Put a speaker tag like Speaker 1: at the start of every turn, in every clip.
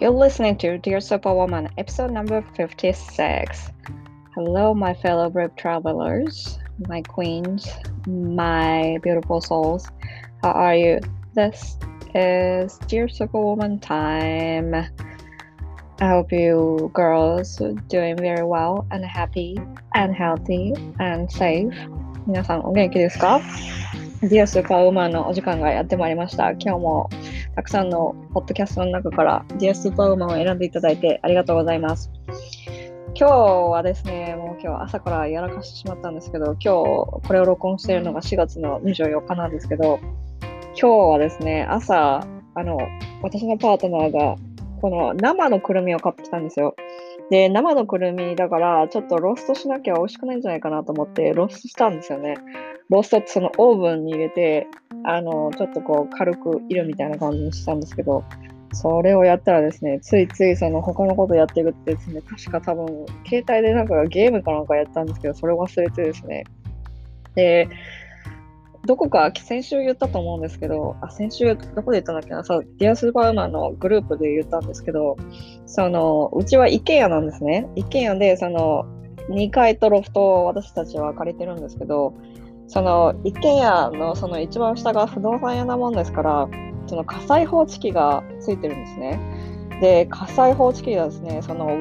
Speaker 1: You're listening to Dear Superwoman, episode number 56. Hello, my fellow brave travelers, my queens, my beautiful souls. How are you? This is Dear Superwoman time. I hope you girls are doing very well and happy and healthy and safe. 皆さんお元気ですか ?Dear Superwoman のお時間がやってまいりました。今日もたくさんのポッドキャストの中からディアスーパーウーマンを選んでいただいてありがとうございます。今日はですね、もう今日朝からやらかしてしまったんですけど、今日これを録音しているのが4月の24日なんですけど、今日はですね、朝、あの、私のパートナーがこの生のくるみを買ってきたんですよ。で、生のくるみだから、ちょっとローストしなきゃ美味しくないんじゃないかなと思って、ローストしたんですよね。ローストってそのオーブンに入れて、あの、ちょっとこう軽くいるみたいな感じにしたんですけど、それをやったらですね、ついついその他のことやっていくってですね、確か多分、携帯でなんかゲームかなんかやったんですけど、それを忘れてですね。で、どこか先週言ったと思うんですけど、あ、先週どこで言ったんだっけな、そう、ディアスーパーウマンのグループで言ったんですけど、その、うちは一軒家なんですね。一軒家で、その、2階とロフトを私たちは借りてるんですけど、その一軒家のその一番下が不動産屋なもんですから、その火災報知器がついてるんですね。で、火災報知器がですね、その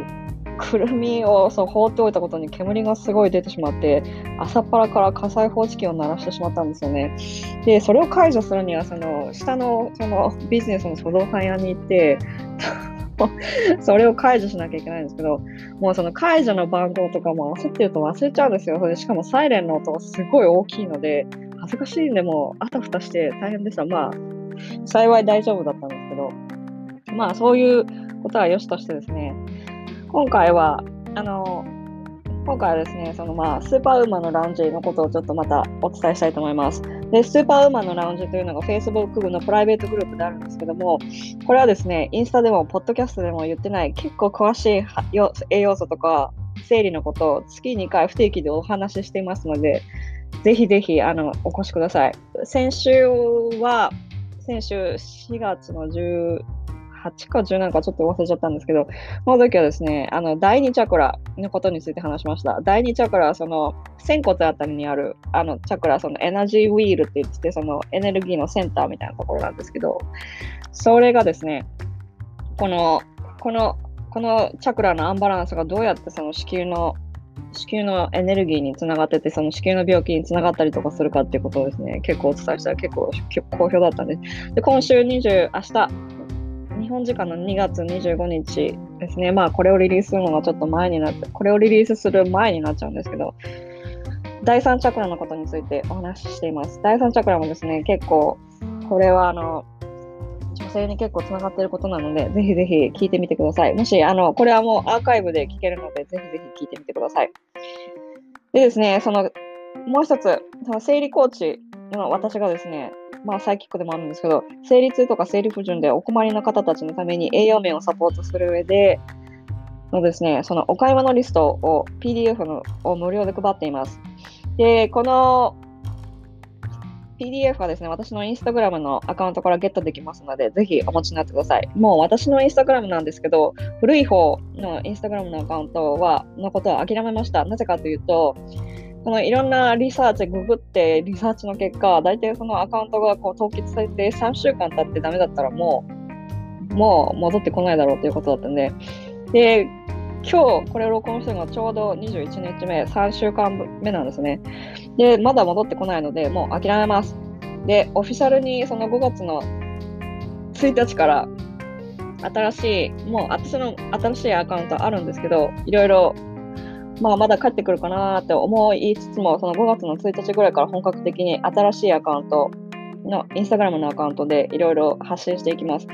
Speaker 1: くるみをそう放っておいたことに煙がすごい出てしまって、朝っぱらから火災報知器を鳴らしてしまったんですよね。で、それを解除するには、その下のそのビジネスの不動産屋に行って、それを解除しなきゃいけないんですけど、もうその解除の番号とかも焦ってると忘れちゃうんですよ。それしかもサイレンの音がすごい大きいので、恥ずかしいんでもうあたふたして大変でした。まあ、幸い大丈夫だったんですけど、まあそういうことは良しとしてですね、今回は、あの、今回はですね、そのまあ、スーパーウーマンのラウンジのことをちょっとまたお伝えしたいと思います。で、スーパーウーマンのラウンジというのが Facebook 部のプライベートグループであるんですけども、これはですね、インスタでも、ポッドキャストでも言ってない、結構詳しい栄養素とか、生理のことを月2回不定期でお話ししていますので、ぜひぜひあのお越しください。先週は、先週4月の10 8か10なんかちょっと忘れちゃったんですけど、この時はですね、あの、第2チャクラのことについて話しました。第2チャクラはその、仙骨あたりにある、あの、チャクラ、そのエナジーウィールって言って、そのエネルギーのセンターみたいなところなんですけど、それがですね、この、この、このチャクラのアンバランスがどうやってその子宮の子宮のエネルギーにつながってて、その子宮の病気につながったりとかするかっていうことをですね、結構お伝えしたら結構好評だったんです。で、今週20、明日、日本時間の2月25日ですね、まあこれをリリースするのがちょっと前になって、これをリリースする前になっちゃうんですけど、第3チャクラのことについてお話ししています。第3チャクラもですね、結構、これはあの、女性に結構つながっていることなので、ぜひぜひ聞いてみてください。もし、あの、これはもうアーカイブで聞けるので、ぜひぜひ聞いてみてください。でですね、その、もう一つ、その生理コーチの私がですね、まあ、サイキックでもあるんですけど、生理痛とか生理不順でお困りの方たちのために栄養面をサポートする上で、のですね、そのお買い物リストを PDF のを無料で配っています。で、この PDF はですね、私のインスタグラムのアカウントからゲットできますので、ぜひお持ちになってください。もう私のインスタグラムなんですけど、古い方のインスタグラムのアカウントは、のことを諦めました。なぜかというと、このいろんなリサーチ、ググってリサーチの結果、大体そのアカウントがこう凍結されて3週間経ってダメだったらもう、もう戻ってこないだろうということだったんで、で、今日これを録音してるのはちょうど21日目、3週間目なんですね。で、まだ戻ってこないので、もう諦めます。で、オフィシャルにその5月の1日から新しい、もう私の新しいアカウントあるんですけど、いろいろまあ、まだ帰ってくるかなって思いつつも、その5月の1日ぐらいから本格的に新しいアカウントの、インスタグラムのアカウントでいろいろ発信していきます。こ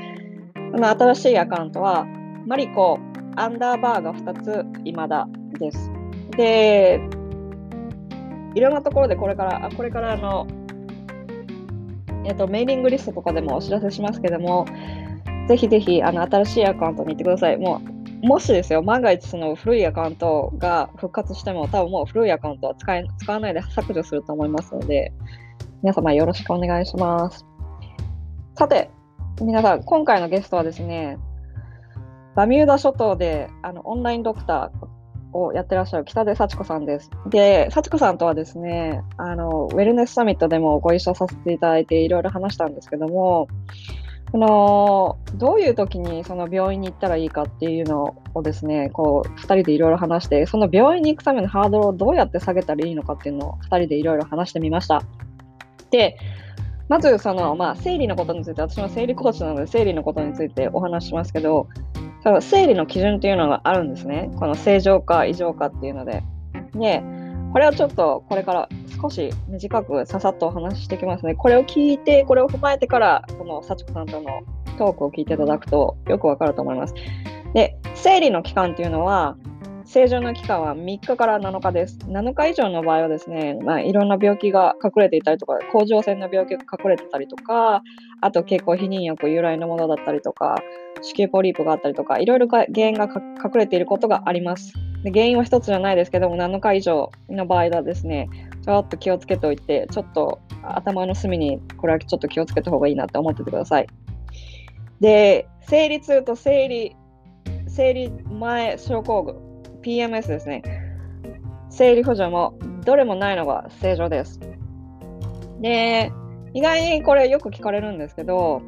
Speaker 1: の新しいアカウントは、マリコアンダーバーが2つ、今だです。で、いろんなところでこれから、あこれからあの、えっと、メーリングリストとかでもお知らせしますけども、ぜひぜひあの新しいアカウントに行ってください。もうもしですよ、万が一その古いアカウントが復活しても、多分もう古いアカウントは使い使わないで削除すると思いますので、皆様よろしくお願いします。さて、皆さん、今回のゲストはですね、バミューダ諸島であのオンラインドクターをやってらっしゃる北出幸子さんです。で、幸子さんとはですね、あのウェルネスサミットでもご一緒させていただいていろいろ話したんですけども、このどういう時にその病院に行ったらいいかっていうのをですね、こう2人でいろいろ話して、その病院に行くためのハードルをどうやって下げたらいいのかっていうのを2人でいろいろ話してみました。で、まずその、まあ、生理のことについて、私も生理コーチなので生理のことについてお話しますけど、その生理の基準っていうのがあるんですね。この正常か異常かっていうので。で、これはちょっとこれから少し短くささっとお話ししてきますね。これを聞いて、これを踏まえてから、この幸子さんとのトークを聞いていただくとよくわかると思います。で、生理の期間っていうのは、正常な期間は3日から7日です。7日以上の場合はですね、まあ、いろんな病気が隠れていたりとか、甲状腺の病気が隠れてたりとか、あと経口避妊薬由来のものだったりとか、子宮ポリープがあったりとか、いろいろ原因が隠れていることがあります。で原因は1つじゃないですけども、7日以上の場合はですね、ちょっと気をつけておいて、ちょっと頭の隅にこれはちょっと気をつけた方がいいなって思っててください。で、生理痛と生理、生理前症候群 PMS ですね。生理補助もどれもないのが正常です。で、意外にこれよく聞かれるんですけど、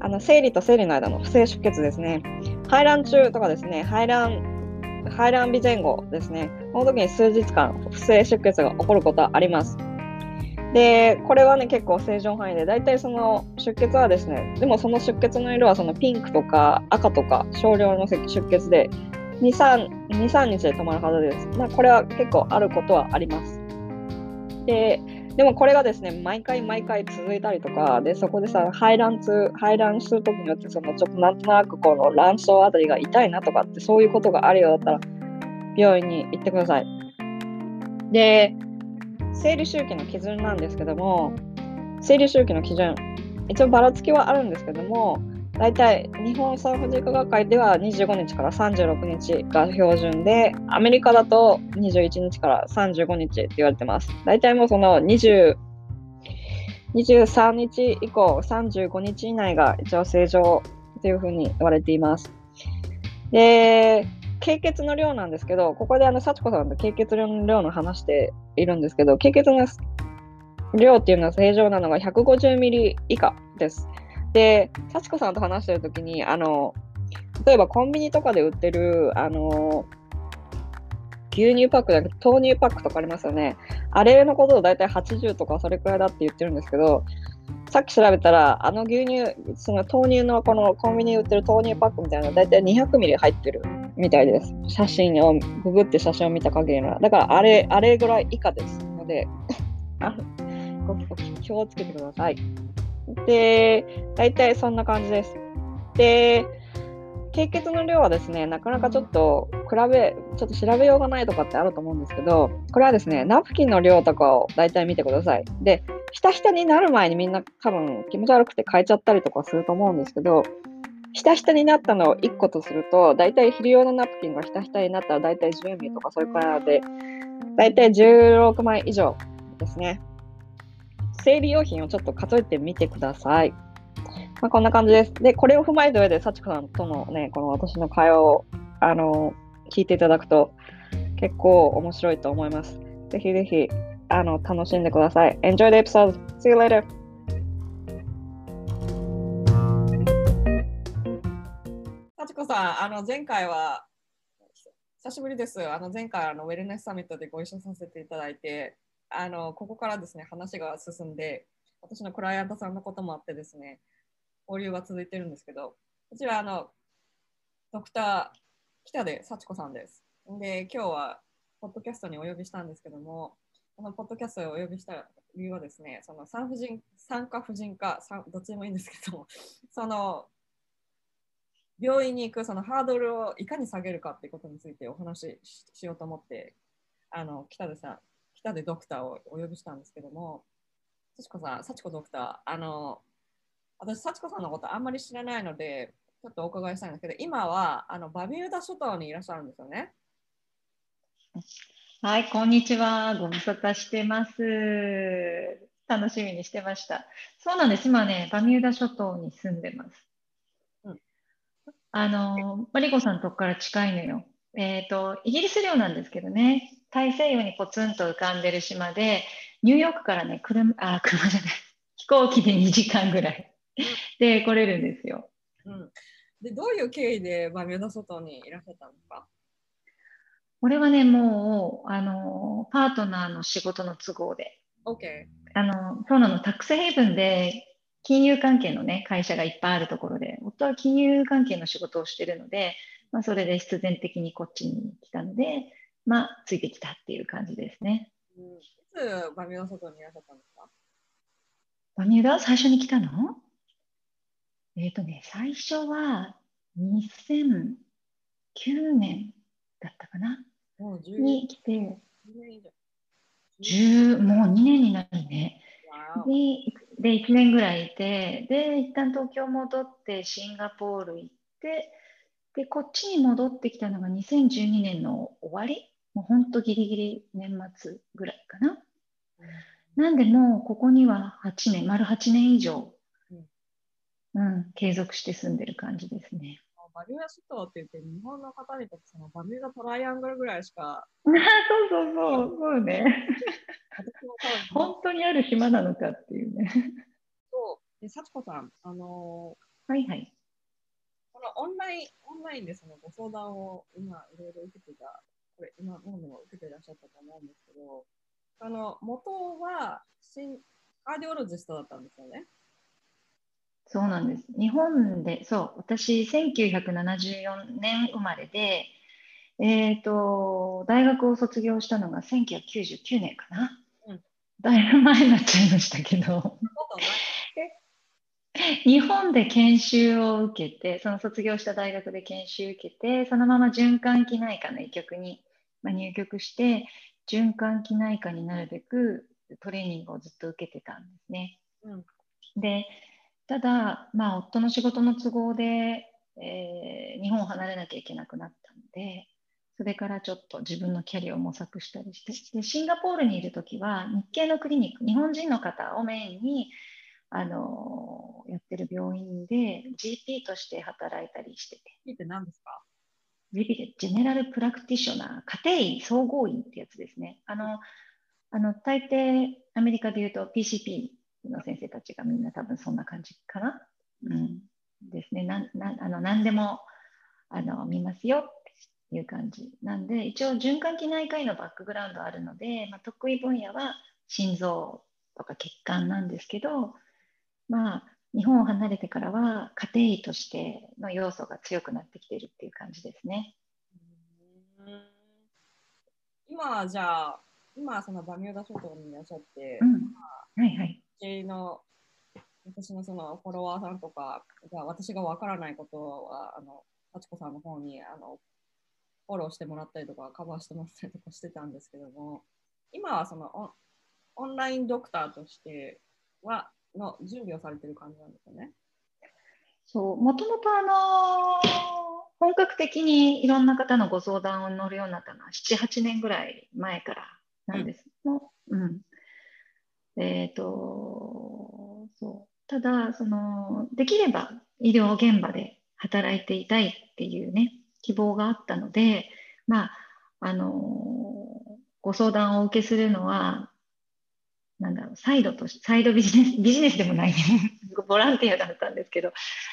Speaker 1: あの生理と生理の間の不正出血ですね。排卵中とかですね、排卵排卵日前後ですね、この時に数日間不正出血が起こることはあります。で、これはね、結構正常範囲で、大体その出血はですね、でもその出血の色はそのピンクとか赤とか少量の出血で、2、3, 2 3日で止まるはずです。まあ、これは結構あることはあります。で、でもこれがですね、毎回毎回続いたりとか、で、そこでさ、排卵痛、排卵するときによって、そのちょっとなんとなくこの卵巣あたりが痛いなとかって、そういうことがあるようだったら、病院に行ってください。で、生理周期の基準なんですけども、生理周期の基準、一応ばらつきはあるんですけども、大体日本産婦人科学会では25日から36日が標準で、アメリカだと21日から35日って言われてます。大体もうその20 23日以降35日以内が一応正常というふうに言われています。で、経血の量なんですけど、ここであの幸子さんと経血の量の話しているんですけど、経血の量っていうのは正常なのが150ミリ以下です。で、幸子さんと話してるときに、あの、例えばコンビニとかで売ってる、あの、牛乳パックだけ豆乳パックとかありますよね。あれのことを大体80とかそれくらいだって言ってるんですけど、さっき調べたら、あの牛乳、その豆乳のこのコンビニで売ってる豆乳パックみたいなの大体200ミリ入ってるみたいです。写真を、ググって写真を見た限りは。だからあれ、あれぐらい以下ですので、ご気をつけてください。で、大体そんな感じです。で、経血の量はですね、なかなかちょっと比べ、ちょっと調べようがないとかってあると思うんですけど、これはですね、ナプキンの量とかを大体見てください。で、ひたひたになる前にみんな多分気持ち悪くて変えちゃったりとかすると思うんですけど、ひたひたになったのを1個とすると、大体肥料のナプキンがひたひたになったら大体10ミリとかそういうくらいなので、大体16枚以上ですね。生理用品をちょっと数えてみてください。まあ、こんな感じです。で、これを踏まえた上で、幸子さんとのね、この私の会話を、あの、聞いていただくと、結構面白いと思います。ぜひぜひ、あの、楽しんでください。Enjoy the episode. See you later. 幸子さん、あの、前回は、久しぶりです。あの、前回、あの、ウェルネスサミットでご一緒させていただいて、あのここからですね話が進んで私のクライアントさんのこともあってですね交流が続いてるんですけどこちらあのドクター北出幸子さんです。で今日はポッドキャストにお呼びしたんですけどもこのポッドキャストをお呼びした理由はですねその産婦人産科婦人科どっちでもいいんですけども その病院に行くそのハードルをいかに下げるかっていうことについてお話ししようと思ってあの北出さん北でドクターをお呼びしたんですけども、幸子さん、幸子ドクター、あの、私、幸子さんのことあんまり知らないので、ちょっとお伺いしたいんですけど、今はあのバミューダ諸島にいらっしゃるんですよね？
Speaker 2: はい、こんにちは。ご無沙汰してます。楽しみにしてました。そうなんです。今ね、バミューダ諸島に住んでます。
Speaker 1: うん、
Speaker 2: あの、マリコさんのとこから近いのよ。えっ、と、イギリス領なんですけどね、大西洋にポツンと浮かんでる島で、ニューヨークからね、車、あ、車じゃない、飛行機で2時間ぐらいで来れるんですよ。
Speaker 1: うん、でどういう経緯でバミューダ外にいらっしゃったんですか？
Speaker 2: これはね、もう、あの、パートナーの仕事の都合で。
Speaker 1: ?OK。
Speaker 2: あの、そうなの、タックスヘイブンで金融関係のね、会社がいっぱいあるところで、夫は金融関係の仕事をしてるので、まあ、それで必然的にこっちに来たので、まあ、ついてきたっていう感じですね。
Speaker 1: うん、いつバミューダ外にいらっしゃったんですか？
Speaker 2: バミューダ最初に来たの？えっ、とね、最初は2009年だったかな？
Speaker 1: もう10
Speaker 2: に来て、
Speaker 1: 年以上。
Speaker 2: 10もう2年になるね。
Speaker 1: わ
Speaker 2: にで1年ぐらいいてで一旦東京戻ってシンガポール行ってでこっちに戻ってきたのが2012年の終わり？もうほんとギリギリ年末ぐらいかな。なんでもうここには8年丸8年以上、うん、継続して住んでる感じですね。
Speaker 1: あバミューダ諸島って言って日本の方にとってそのバミューダトライアングルぐらいしか
Speaker 2: そうそうそうそうね。本当にある島なのかっていうね。
Speaker 1: そう。で幸子さんあの
Speaker 2: はいはい。
Speaker 1: このオンラインオンラインでそのご相談を今いろいろ受けてたこれ今何度も受けていらっしゃったと思うんですけどあの元はシンカーディオロジストだったんですよね？
Speaker 2: そうなんです。日本で、そう、私、1974年生まれで、えっ、と、大学を卒業したのが1999年かな？
Speaker 1: うん
Speaker 2: だいぶ前になっちゃいましたけど、日本で研修を受けて、その卒業した大学で研修を受けて、そのまま循環器内科の医局に、まあ、入局して、循環器内科になるべくトレーニングをずっと受けてたんですね。
Speaker 1: うん
Speaker 2: で、ただ、まあ、夫の仕事の都合で、えー日本を離れなきゃいけなくなったので、それからちょっと自分のキャリアを模索したりして、でシンガポールにいるときは、日系のクリニック、日本人の方をメインに、あのやってる病院で GP として働いたりしてて、
Speaker 1: 聞いて何ですか
Speaker 2: ？GP でジェネラルプラクティショナー、家庭医総合医ってやつですね。あの、あの大抵アメリカで言うと PCP の先生たちがみんな多分そんな感じかな。うん。ですね。なんなんあの何でもあの見ますよっていう感じ。なんで、一応循環器内科医のバックグラウンドあるので、まあ、得意分野は心臓とか血管なんですけど、まあ、日本を離れてからは家庭医としての要素が強くなってきているっていう感じですね。
Speaker 1: うん今じゃあ今そのバミューダ諸島にいらっしゃって、
Speaker 2: うん。はいはい。
Speaker 1: 私の私のそのフォロワーさんとかが私がわからないことはあの幸子さんの方にあのフォローしてもらったりとかカバーしてもらったりとかしてたんですけども今はそのオンラインドクターとしてはの準備をされてる感じなんですよね。
Speaker 2: そう、もともとあのー本格的にいろんな方のご相談を乗るようになったのは7、8年ぐらい前からなんです。もううん。えっ、と、そう。ただ、その、できれば医療現場で働いていたいっていうね、希望があったので、まあ、あのーご相談をお受けするのは、なんだろう、サイドとサイドビジネス、ビジネスでもないね、ボランティアだったんですけど、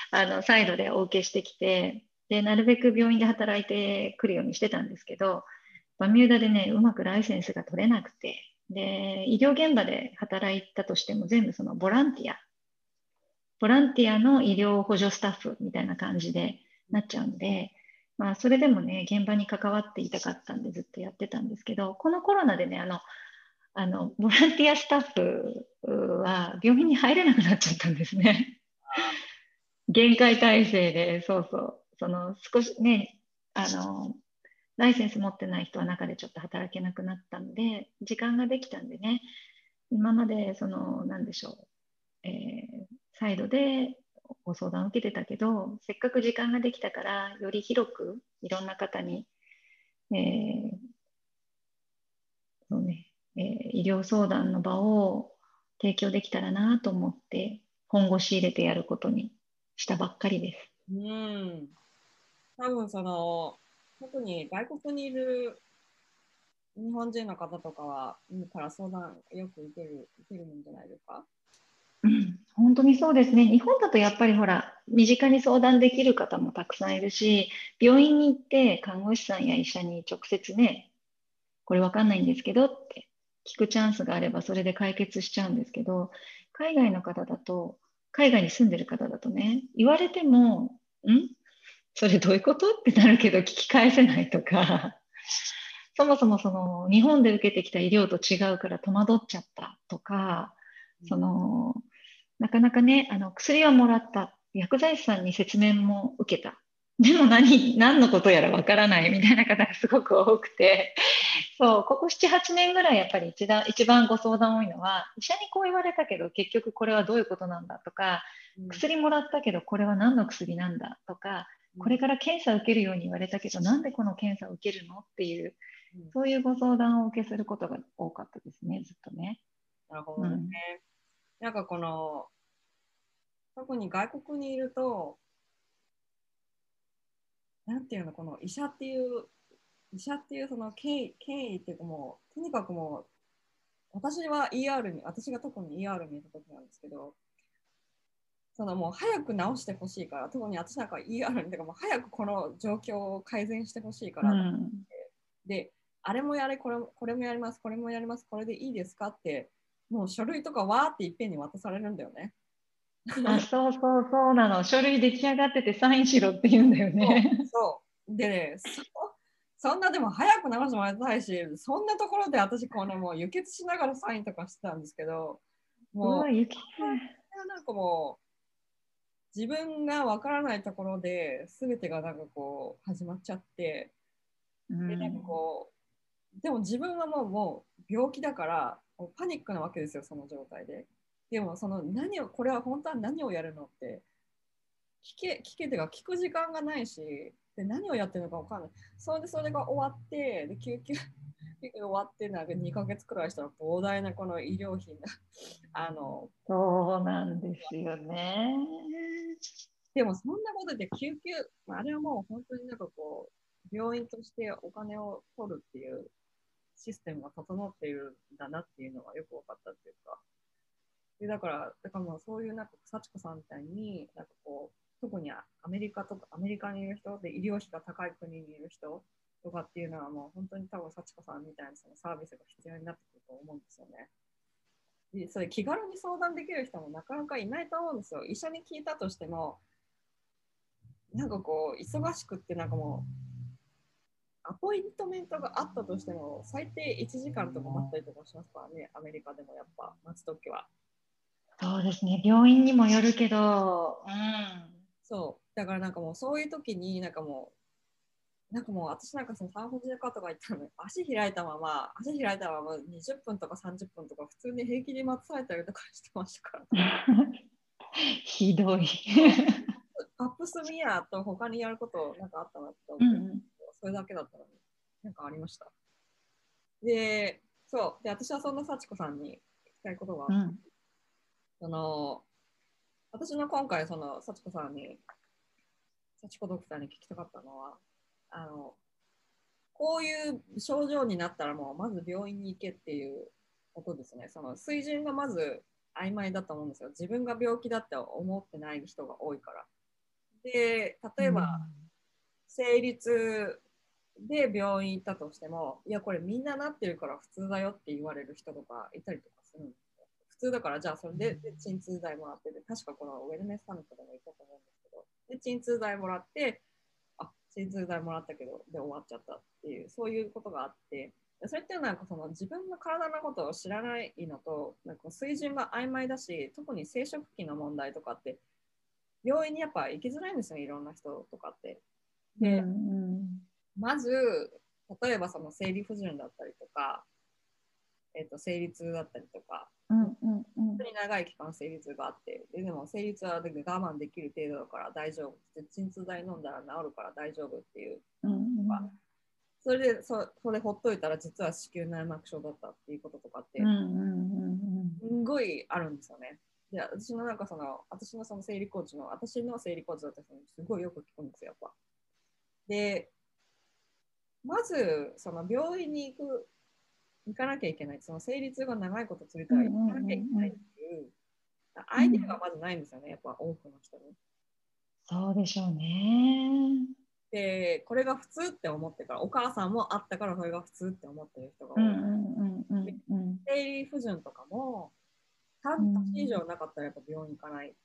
Speaker 2: あの、サイドでお受けしてきて、で、なるべく病院で働いてくるようにしてたんですけど、バミューダでね、うまくライセンスが取れなくて、で、医療現場で働いたとしても全部そのボランティア、ボランティアの医療補助スタッフみたいな感じでなっちゃうんで、まあ、それでもね、現場に関わっていたかったんでずっとやってたんですけど、このコロナでね、あの、あの、ボランティアスタッフは病院に入れなくなっちゃったんですね。限界体制で、そうそう。その少しね、あの、ライセンス持ってない人は中でちょっと働けなくなったので、時間ができたんでね、今まで、その、なんでしょう、えーサイドでご相談を受けてたけど、せっかく時間ができたから、より広くいろんな方に、えーそうね、えー医療相談の場を提供できたらなと思って、本腰入れてやることにしたばっかりです。
Speaker 1: うん。多分その、特に外国にいる日本人の方とかは、うんから相談よく受ける、受けるんじゃないですか？
Speaker 2: うん、本当にそうですね。日本だとやっぱりほら、身近に相談できる方もたくさんいるし、病院に行って看護師さんや医者に直接ね、これわかんないんですけどって聞くチャンスがあればそれで解決しちゃうんですけど、海外の方だと、海外に住んでる方だとね、言われても、ん？それどういうこと？ってなるけど聞き返せないとか、そもそもその日本で受けてきた医療と違うから戸惑っちゃったとか、そのなかなかね、あの薬はもらった、薬剤師さんに説明も受けた。でも何何のことやらわからないみたいな方がすごく多くて、そう、ここ7、8年ぐらいやっぱり一番一番ご相談多いのは、医者にこう言われたけど、結局これはどういうことなんだとか、薬もらったけど、これは何の薬なんだとか、これから検査を受けるように言われたけど、なんでこの検査を受けるのっていう、
Speaker 1: うん。
Speaker 2: そういうご相談をお受けすることが多かったですね、ずっとね。
Speaker 1: なるほどね。なんかこの、特に外国にいると、なんていうの、この医者っていう、医者っていうその権威権威っていうかもう、とにかくもう、私は ER に、私が特に ER にいた時なんですけど、そのもう早く治してほしいから、特に私なんか ER に、てかもう早くこの状況を改善してほしいから、
Speaker 2: うん
Speaker 1: で、あれもやれこれも、これもやります、これもやります、これでいいですかって、もう書類とかわーっていっぺんに渡されるんだよね。
Speaker 2: あ、そうそうそうなの。書類出来上がっててサインしろって言うんだよね。
Speaker 1: そう。でね、そ そんなでも早く流してもらいたいし、そんなところで私、このもう輸血しながらサインとかしてたんですけど、
Speaker 2: う
Speaker 1: もう
Speaker 2: わ、、雪
Speaker 1: なんかもう、自分がわからないところで全てがなんかこう始まっちゃって、
Speaker 2: うん
Speaker 1: でなんかこうでも自分はもうもう病気だからパニックなわけですよその状態ででもその何をこれは本当は何をやるのって聞け聞けてか聞く時間がないしで何をやってるのか分かんないそれでそれが終わってで救急終わってなんか2ヶ月くらいしたら膨大なこの医療費が あの
Speaker 2: そうなんですよね。
Speaker 1: でもそんなことで救急、まああれはもう本当になんかこう、病院としてお金を取るっていうシステムが整っているんだなっていうのがよく分かったっていうか。でだから、だからもうそういうなんか幸子さんみたいに、なんかこう、特にアメリカとか、アメリカにいる人で医療費が高い国にいる人とかっていうのはもう本当に多分幸子さんみたいなそのサービスが必要になってくると思うんですよね。でそれ気軽に相談できる人もなかなかいないと思うんですよ。医者に聞いたとしても、なんかこう、忙しくって、なんかもう、アポイントメントがあったとしても、最低1時間とか待ったりとかしますからね、アメリカでもやっぱ、待つときは。
Speaker 2: そうですね。病院にもよるけど、うん。
Speaker 1: そう、だからなんかもう、そういうときに、なんかもう、なんかもう、私なんかその産婦人科とか行ったのに、足開いたまま、足開いたまま20分とか30分とか、普通に平気で待たされたりとかしてましたから、
Speaker 2: ひどい。
Speaker 1: パップスミアと他にやることなんかあったなと思って。
Speaker 2: うん
Speaker 1: それだけだったのに、なんかありました。で、そう、で、私はそんな幸子さんに聞きたいことが、
Speaker 2: うん
Speaker 1: その、私の今回、その幸子さんに、幸子ドクターに聞きたかったのは、あの、こういう症状になったらもうまず病院に行けっていうことですね。その水準がまず曖昧だと思うんですよ。自分が病気だって思ってない人が多いから。で、例えば、生理痛で病院行ったとしても、いや、これみんななってるから普通だよって言われる人とかいたりとかするんです。通だから、じゃあそれでで鎮痛剤もらってて、確かこのウェルネスサミットでも言ったと思うんですけど、で鎮痛剤もらって、あ鎮痛剤もらったけど、で終わっちゃったっていう、そういうことがあって、それってなんかその自分の体のことを知らないのと、なんか水準が曖昧だし、特に生殖器の問題とかって、病院にやっぱ行きづらいんですよ、いろんな人とかって。で、
Speaker 2: うん
Speaker 1: まず、例えばその生理不順だったりとか、えっと生理痛だったりとか、
Speaker 2: うんうんうん。
Speaker 1: 本当に長い期間生理痛があって、ででも生理痛は我慢できる程度だから大丈夫、で鎮痛剤飲んだら治るから大丈夫っていう、
Speaker 2: うんうん。
Speaker 1: それでそそれほっといたら実は子宮内膜症だったっていうこととかって、
Speaker 2: うんうんうん
Speaker 1: すんごいあるんですよね。で、私のなんかその、私のその生理コーチの、私の生理コーチだった人にすごいよく聞くんですよ、やっぱ。で、まず、その病院に行く、行かなきゃいけない。その生理痛が長いこと続いたら行かなきゃいけないっていう、アイデアがまずないんですよね、やっぱ多くの人に。
Speaker 2: そうでしょうね。
Speaker 1: で、これが普通って思ってから、お母さんもあったからこれが普通って思ってる人が多い。生理不順とかも、半年以上なかったらやっぱ病院行かない。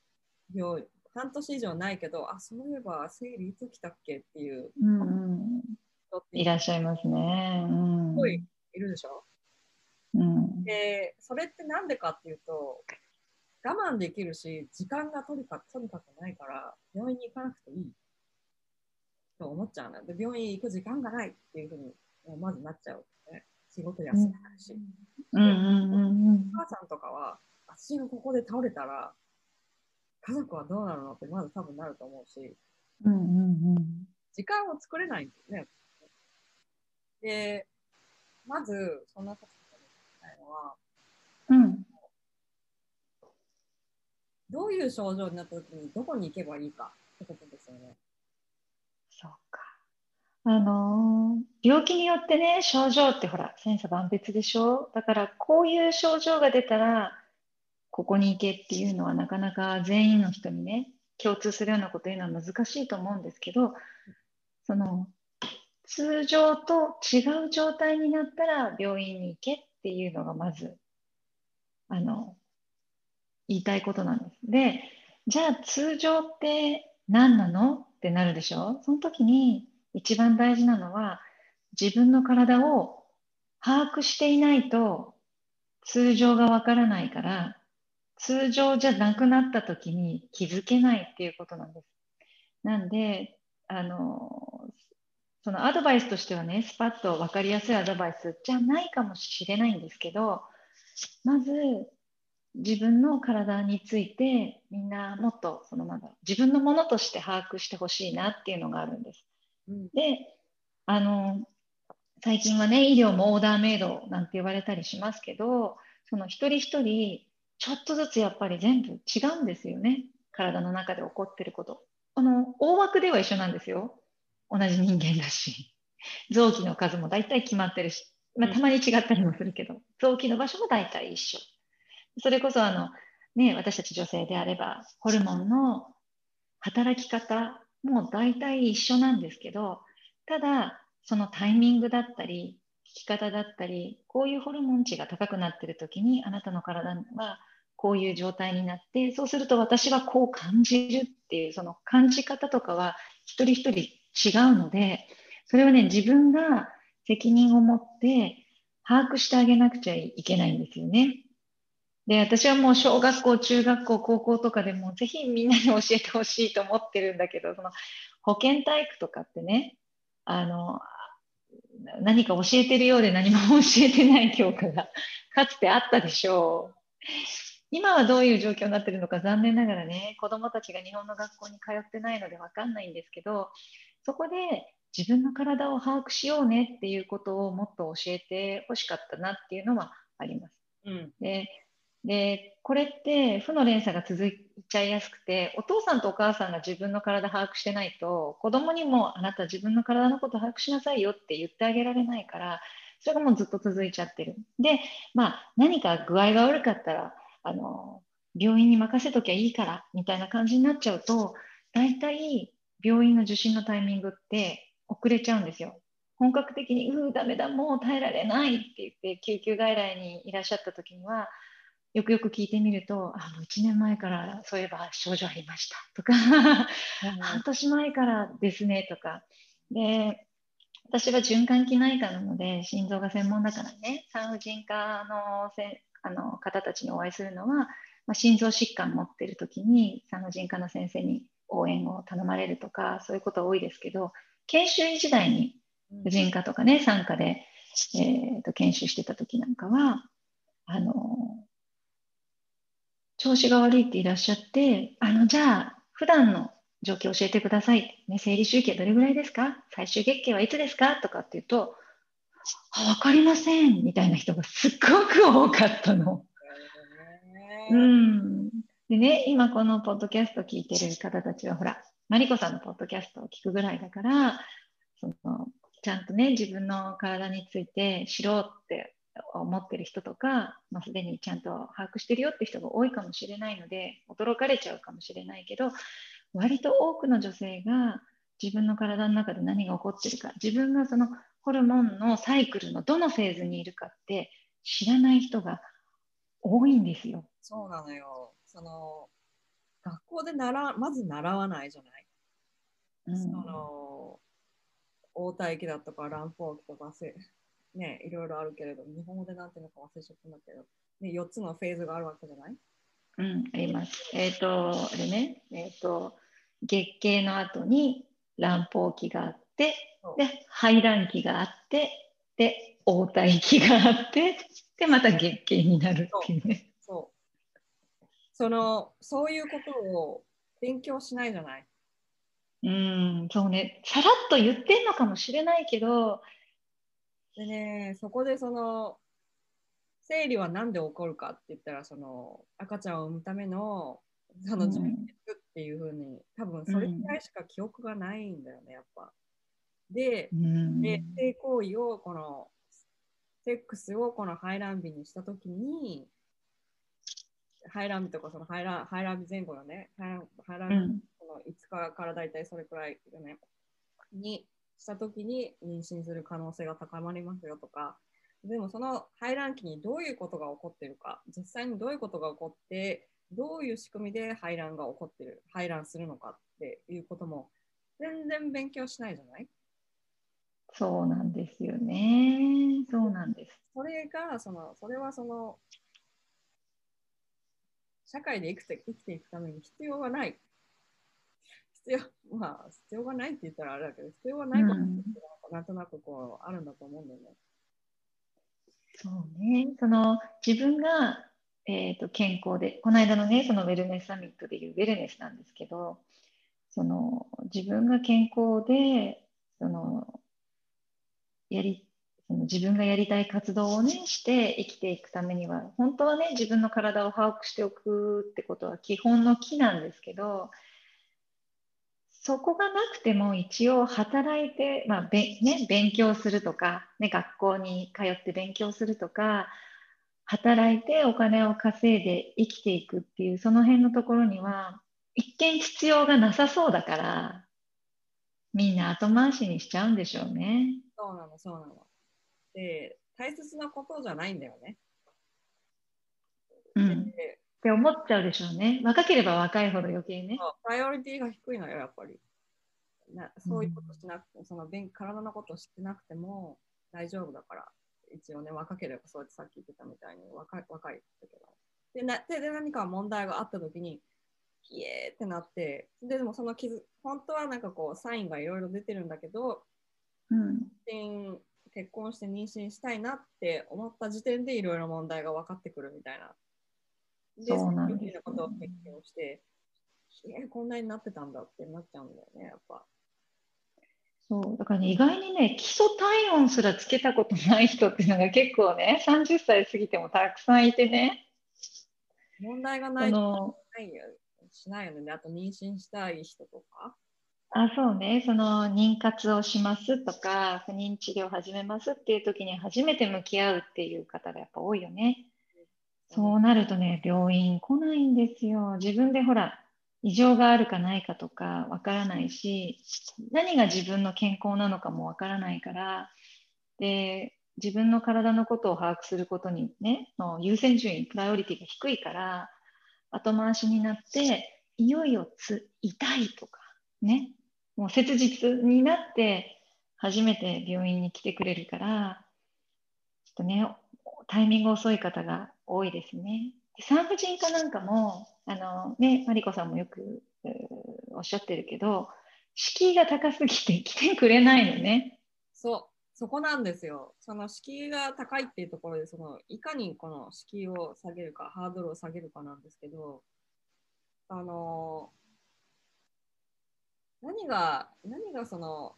Speaker 1: 病院半年以上ないけど、あ、そういえば生理いつ来たっけっていう
Speaker 2: うんうん、いらっしゃいますね。うん。
Speaker 1: すごいいるでしょ？
Speaker 2: うん。
Speaker 1: で、それってなんでかっていうと、我慢できるし、時間がとにかくとにかくないから、病院に行かなくていいと思っちゃうの。で、病院行く時間がないっていうふうに、まずなっちゃう、ね。仕事休めないし。
Speaker 2: うんうんうんうん
Speaker 1: お母さんとかは、私がここで倒れたら、家族はどうなるのってまず多分なると思うし、
Speaker 2: うんうん
Speaker 1: 時間を作れないんですね。で、まず、そんなことに聞きたいのは、
Speaker 2: うん。うん。
Speaker 1: どういう症状になった時にどこに行けばいいかってことですよね。
Speaker 2: そうか。あのー病気によってね、症状ってほら、千差万別でしょ？だから、こういう症状が出たら、ここに行けっていうのはなかなか全員の人にね、共通するようなこと言うのは難しいと思うんですけど、その、通常と違う状態になったら病院に行けっていうのがまず、あの、言いたいことなんです。で、じゃあ通常って何なのってなるでしょ？その時に一番大事なのは自分の体を把握していないと通常がわからないから通常じゃなくなった時に気づけないっていうことなんです。なんで、あの、そのアドバイスとしてはね、スパッと分かりやすいアドバイスじゃないかもしれないんですけど、まず自分の体についてみんなもっとそのなんだ自分のものとして把握してほしいなっていうのがあるんです。
Speaker 1: うん
Speaker 2: で、あの最近はね医療もオーダーメイドなんて言われたりしますけどその一人一人ちょっとずつやっぱり全部違うんですよね体の中で起こってること。あの大枠では一緒なんですよ同じ人間だし臓器の数も大体決まってるし、まあ、たまに違ったりもするけど臓器の場所も大体一緒。それこそあの、ね、私たち女性であれば、ホルモンの働き方も大体一緒なんですけど、ただ、そのタイミングだったり、効き方だったり、こういうホルモン値が高くなっている時に、あなたの体はこういう状態になって、そうすると私はこう感じるっていう、その感じ方とかは一人一人違うので、それはね、自分が責任を持って把握してあげなくちゃいけないんですよね。で、私はもう小学校、中学校、高校とかでもぜひみんなに教えてほしいと思ってるんだけど、その保健体育とかってね、あの、何か教えてるようで何も教えてない教科がかつてあったでしょう。今はどういう状況になってるのか残念ながらね、子供たちが日本の学校に通ってないのでわかんないんですけど、そこで自分の体を把握しようねっていうことをもっと教えてほしかったなっていうのはあります。
Speaker 1: うん
Speaker 2: でで、これって負の連鎖が続いちゃいやすくて、お父さんとお母さんが自分の体把握してないと、子供にもあなた自分の体のこと把握しなさいよって言ってあげられないから、それがもうずっと続いちゃってる。で、まあ、何か具合が悪かったら、あの、病院に任せときゃいいから、みたいな感じになっちゃうと、大体病院の受診のタイミングって遅れちゃうんですよ。本格的に、うー、ダメだ、もう耐えられないって言って、救急外来にいらっしゃった時には、よくよく聞いてみると、あ、もう1年前からそういえば症状ありましたとか、半年前からですねとか。で、私は循環器内科なので、心臓が専門だからね、産婦人科のせあの方たちにお会いするのは、まあ、心臓疾患持ってる時に産婦人科の先生に応援を頼まれるとか、そういうことは多いですけど、研修医時代に婦人科とかね、産科で、えー、と研修してた時なんかは、あの、調子が悪いっていらっしゃって、あの、じゃあ、普段の状況を教えてください。ね、生理周期はどれぐらいですか？最終月経はいつですか？とかって言うと、あ、わかりませんみたいな人がすっごく多かったの。うん。でね、今このポッドキャストを聞いてる方たちは、ほら、マリコさんのポッドキャストを聞くぐらいだから、そのちゃんとね自分の体について知ろうって思ってる人とか、まあ、すでにちゃんと把握してるよって人が多いかもしれないので驚かれちゃうかもしれないけど割と多くの女性が自分の体の中で何が起こってるか自分がそのホルモンのサイクルのどのフェーズにいるかって知らない人が多いんですよ。
Speaker 1: そうなのよ。その学校で習まず習わないじゃない？うん、その応体期だとか乱暴期とかせねいろいろあるけれど日本語でなんていうのか忘れちゃったんだけど、ね、4つのフェーズがあるわけじゃない？
Speaker 2: うん、あります。えっ、ー、と、あれね、えっ、ー、と、月経の後に乱暴期があって、で、排卵期があって、で、応体期があって、で、また月経になるっていうね。
Speaker 1: その、そういうことを勉強しないじゃない？
Speaker 2: うん、そうね、さらっと言ってんのかもしれないけど、
Speaker 1: でね、そこでその、生理は何で起こるかって言ったら、その赤ちゃんを産むためのその準備っていうふうに、多分それくらいしか記憶がないんだよね、やっぱ。で、で性行為をこのセックスをこの排卵日にしたときに、排卵日とかその排卵排卵日前後のね、排卵排卵日の5日からだいたいそれくらいよね、にしたときに妊娠する可能性が高まりますよとか、でもその排卵期にどういうことが起こってるか、実際にどういうことが起こって、どういう仕組みで排卵が起こってる、排卵するのかっていうことも全然勉強しないじゃない？
Speaker 2: そうなんですよね。そうなんです。
Speaker 1: それが、その、それはその、社会で生きて生きていくために必要がない。必要、まあ、必要がないって言ったらあれだけど、必要がないことがなんとなくこう、あるんだと思うんだよね。
Speaker 2: そうね。その、自分が、えーと、健康で、この間のね、そのウェルネスサミットでいうウェルネスなんですけど、その自分が健康で、そのやり自分がやりたい活動をねして生きていくためには本当はね自分の体を把握しておくってことは基本の木なんですけどそこがなくても一応働いて、まあべね、勉強するとか、ね、学校に通って勉強するとか働いてお金を稼いで生きていくっていうその辺のところには一見必要がなさそうだからみんな後回しにしちゃうんでしょうね。
Speaker 1: そうなの、そうなの。で、大切なことじゃないんだよね。
Speaker 2: うん。って思っちゃうでしょうね。若ければ若いほど余計ね。
Speaker 1: プライオリティが低いのよ、やっぱり。なそういうことしなくて、うん、その体のことを知ってなくても大丈夫だから、一応ね、若ければそうやってさっき言ってたみたいに若い若いけど。でなでで何か問題があったときに、ひえーってなって、ででもその傷、本当はなんかこう、サインがいろいろ出てるんだけど、
Speaker 2: うん、
Speaker 1: 結婚して妊娠したいなって思った時点でいろいろ問題が分かってくるみたいな。
Speaker 2: で、そうなんです、
Speaker 1: ね、ことを経験をして、えこんなになってたんだってなっちゃうんだよね、やっぱ。
Speaker 2: そうだからね、意外にね、基礎体温すらつけたことない人っていうのが結構ね、30歳過ぎてもたくさんいてね。
Speaker 1: 問題がないとないよしないよね。あと妊娠したい人とか。
Speaker 2: あそうね、その妊活をしますとか、不妊治療を始めますっていう時に初めて向き合うっていう方がやっぱ多いよね。そうなるとね、病院来ないんですよ。自分でほら、異常があるかないかとかわからないし、何が自分の健康なのかもわからないから、で、自分の体のことを把握することにね、の優先順位、プライオリティが低いから、後回しになって、いよいよつ痛いとか、ね、もう切実になって初めて病院に来てくれるから、ちょっとね、タイミング遅い方が多いですね。産婦人科なんかも、あのね、マリコさんもよくおっしゃってるけど、敷居が高すぎて 来てくれないのね。
Speaker 1: そう、そこなんですよ。その敷居が高いっていうところで、そのいかにこの敷居を下げるか、ハードルを下げるかなんですけど、あの何が、何がその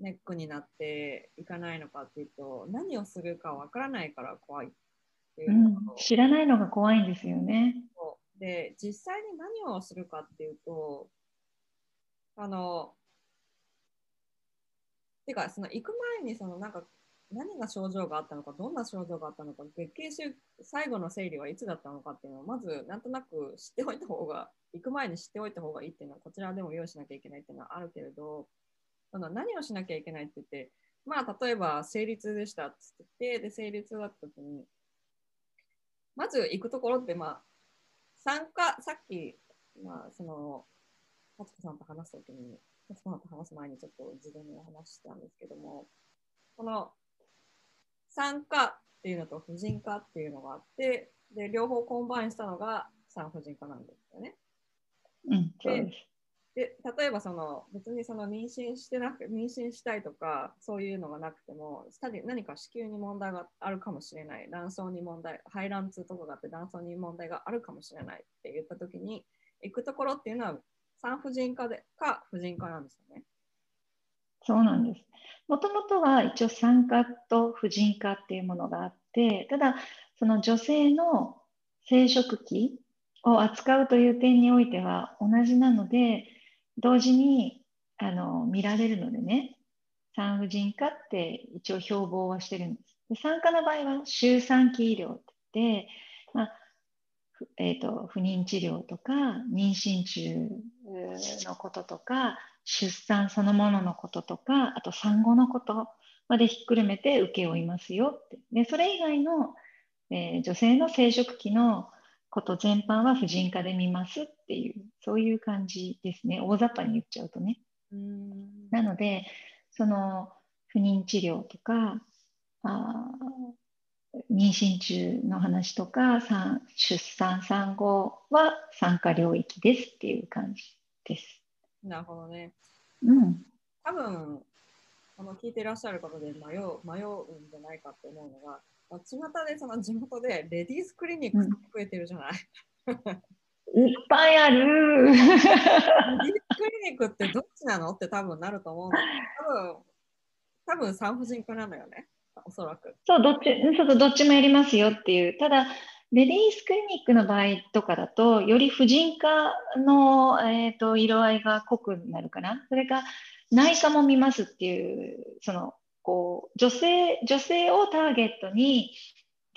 Speaker 1: ネックになっていかないのかっていうと、何をするかわからないから怖いっていう、
Speaker 2: うん、知らないのが怖いんですよね。
Speaker 1: で、実際に何をするかっていうと、あの、てか、その行く前にそのなんか何が症状があったのか、どんな症状があったのか、月経週最後の生理はいつだったのかっていうのをまずなんとなく知っておいた方が、行く前に知っておいた方がいいっていうのはこちらでも用意しなきゃいけないっていうのはあるけれど、その何をしなきゃいけないって言って、まあ例えば生理痛でしたって言って、で生理痛だった時に、まず行くところってまあ産科、さっき、まあその、マツコさんと話すときに、マツコさんと話す前にちょっと事前に話したんですけども、この産科っていうのと婦人科っていうのがあって、で、両方コンバインしたのが産婦人科なんですよね。
Speaker 2: うん、です。
Speaker 1: で、例えばその別にその妊娠してなく、妊娠したいとか、そういうのがなくても、何か子宮に問題があるかもしれない、卵巣に問題、排卵痛とかがあって卵巣に問題があるかもしれないって言ったときに、行くところっていうのは産婦人科でか婦人科なんですよね。
Speaker 2: そうなんです。もともとは一応産科と婦人科っていうものがあって、ただ、その女性の生殖器を扱うという点においては同じなので、同時にあの見られるのでね、産婦人科って一応標榜はしてるんです。で産科の場合は周産期医療って言って、まあえー、と不妊治療とか妊娠中のこととか出産そのもののこととかあと産後のことまでひっくるめて請け負いますよってでそれ以外の、えー女性の生殖器のこと全般は婦人科で見ますっていうそういう感じですね大雑把に言っちゃうとね。
Speaker 1: うん
Speaker 2: なので、その不妊治療とか、あー妊娠中の話とか、産出産産後は産科領域ですっていう感じです。
Speaker 1: なるほどね。
Speaker 2: うん、
Speaker 1: 多分あの聞いていらっしゃる方で迷う迷うんじゃないかって思うのが、まあ巷でその地元でレディースクリニック増えてるじゃない？
Speaker 2: いっぱいある。
Speaker 1: レディースクリニックってどっちなの？って多分なると思うんだけど、多分多分産婦人科なのよね、おそらく。
Speaker 2: そう、どっち、そうどっちもやりますよっていう。ただ、レディースクリニックの場合とかだと、より婦人科の、えー、と色合いが濃くなるかな。それか、内科も見ますっていう、その、こう、女性、女性をターゲットに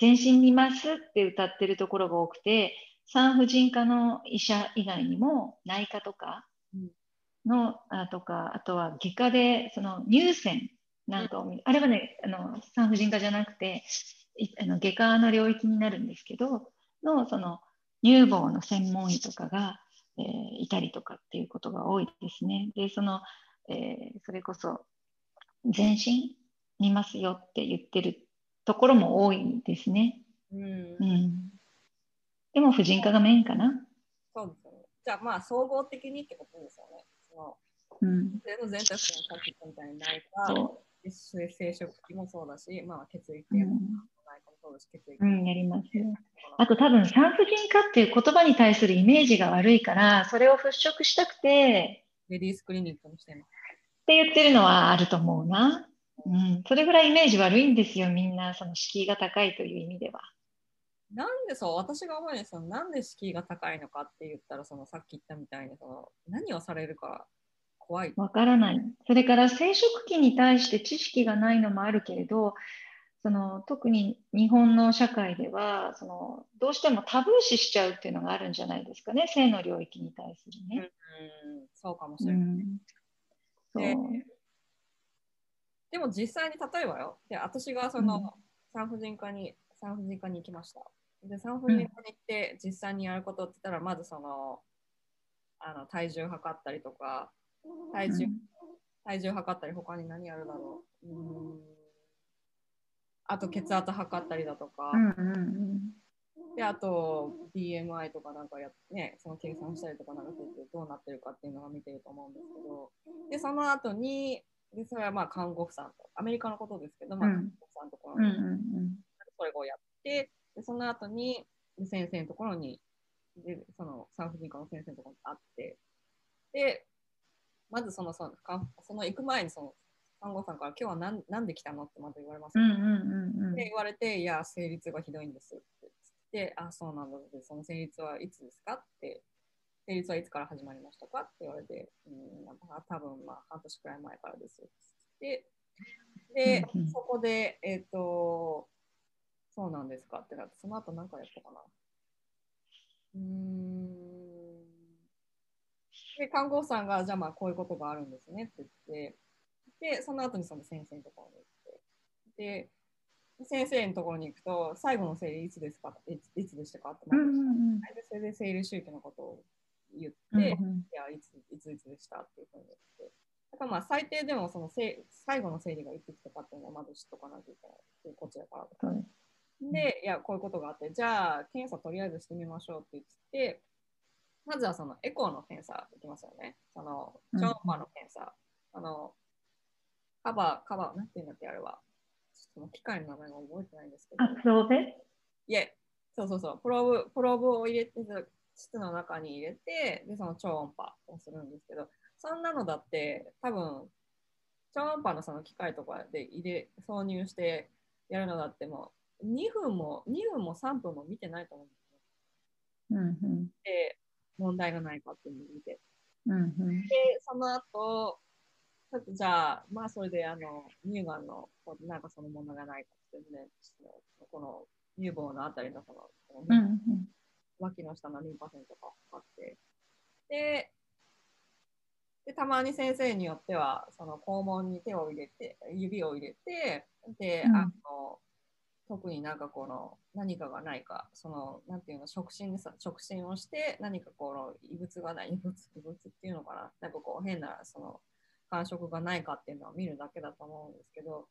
Speaker 2: 全身見ますって歌ってるところが多くて、産婦人科の医者以外にも内科とかの、あとか、あとは外科で、その乳腺なんかを見る、あれはね、あの産婦人科じゃなくて、あの外科の領域になるんですけど、のその乳房の専門医とかが、えーいたりとかっていうことが多いですね。で、その、えーそれこそ全身見ますよって言ってるところも多いですね。
Speaker 1: うん
Speaker 2: うん。でも婦人科がメインかな。
Speaker 1: そうですよね。じゃあまあ総合的にってことですよね。その
Speaker 2: うん。
Speaker 1: 女性の全体そのさっきみたいに内科、
Speaker 2: そ
Speaker 1: 生殖器もそうだし、まあ血液
Speaker 2: う。う
Speaker 1: 系も
Speaker 2: ん。
Speaker 1: う
Speaker 2: うん、やりますよ。あと多分産婦人科っていう言葉に対するイメージが悪いから、それを払拭したくて
Speaker 1: レディースクリニックにしてます。
Speaker 2: って言ってるのはあると思うな。うん、それぐらいイメージ悪いんですよ、みんな、その敷居が高いという意味では。
Speaker 1: なんでそう、私が思うにそのなんで敷居が高いのかって言ったら、そのさっき言ったみたいにその何をされるか怖い。
Speaker 2: わからない。それから生殖器に対して知識がないのもあるけれど、その特に日本の社会ではそのどうしてもタブー視しちゃうっていうのがあるんじゃないですかね、性の領域に対するね。
Speaker 1: うん、そうかもし
Speaker 2: う
Speaker 1: れない。
Speaker 2: ん、そう。
Speaker 1: ででも実際に例えばよ、で私がその、
Speaker 2: うん。
Speaker 1: 産婦人科に産婦人科に行きました。で産婦人科に行って実際にやることって言ったら、まずそのあの体重測ったりとか、体重、体重測ったり他に何やるだろう。うーんあと血圧測ったりだとか、
Speaker 2: うんうんうん。
Speaker 1: であと BMI とかなんかやってね、その計算したりとかなんかしててどうなってるかっていうのが見てると思うんですけど、でその後にでそれはまあ看護婦さんと、アメリカのことですけど、まあ、
Speaker 2: うん
Speaker 1: 看護婦さんのところに
Speaker 2: うんうん
Speaker 1: それをやって、でその後にで先生のところに、でその産婦人科の先生のところに会って、で、まずそのそのかその行く前にその看護婦さんから今日は何なんで来たの？ってまず言われますよ
Speaker 2: うんうんうんうん。
Speaker 1: で言われて、いや、生理痛がひどいんですって。言って、あ、そうなんだその生理痛はいつですか？って、生理痛はいつから始まりましたか？って言われて、うん、なんか多分まあ半年くらい前からですで、
Speaker 2: うんうん。
Speaker 1: そこで、えっ、と、そうなんですかってなって、その後何かやったかな？うーん。で、看護師さんが、じゃあまあこういうことがあるんですねって言って、で、その後にその先生のところに行って、で、先生のところに行くと、最後の生理いつですか？いついつでしたか？って
Speaker 2: うん
Speaker 1: なって、
Speaker 2: うん
Speaker 1: でそれで生理周期のことを言って、
Speaker 2: うん
Speaker 1: いや、いついついつでした？っていうふうに言って。だからまあ最低でもそのせい最後の生理がいつ来たかっていうのはまず知っとかなきゃいけないっていうこちらから。
Speaker 2: そうで
Speaker 1: いや、こういうことがあって、じゃあ検査とりあえずしてみましょうって言って、まずはそのエコーの検査いきますよね。その
Speaker 2: うん。
Speaker 1: 超音波の検査。あの、カバー、カバー、なんていうんだっけ、あれは。ちょっとその機械の名前が覚えてないんですけど。
Speaker 2: あ、そうで
Speaker 1: いえ、そうそうそう、プローブ、プローブを入れて、膣の中に入れて、で、その超音波をするんですけど、そんなのだって、多分、超音波のその機械とかで入れ、挿入してやるのだってもう、2分も、2分も3分も見てないと思うんですよ。
Speaker 2: うんうん
Speaker 1: で、問題がないかっていうのを見て。
Speaker 2: うんうん
Speaker 1: で、その後、ちょっとじゃあ、まあ、それで、あの、乳がんの、なんかその問題がないかってね、この乳房のあたりのその、この
Speaker 2: うんうん。
Speaker 1: 脇の下のリンパ腺とかを測って、で、でたまに先生によっては、その肛門に手を入れて、指を入れて、で、
Speaker 2: うん。
Speaker 1: あの特になんかこの何かがないか、その、なんていうの、触診でさ、触診をして、何かこの異物がない、異物、異物っていうのかな、なんかこう変な、その、感触がないかっていうのを見るだけだと思うんですけど、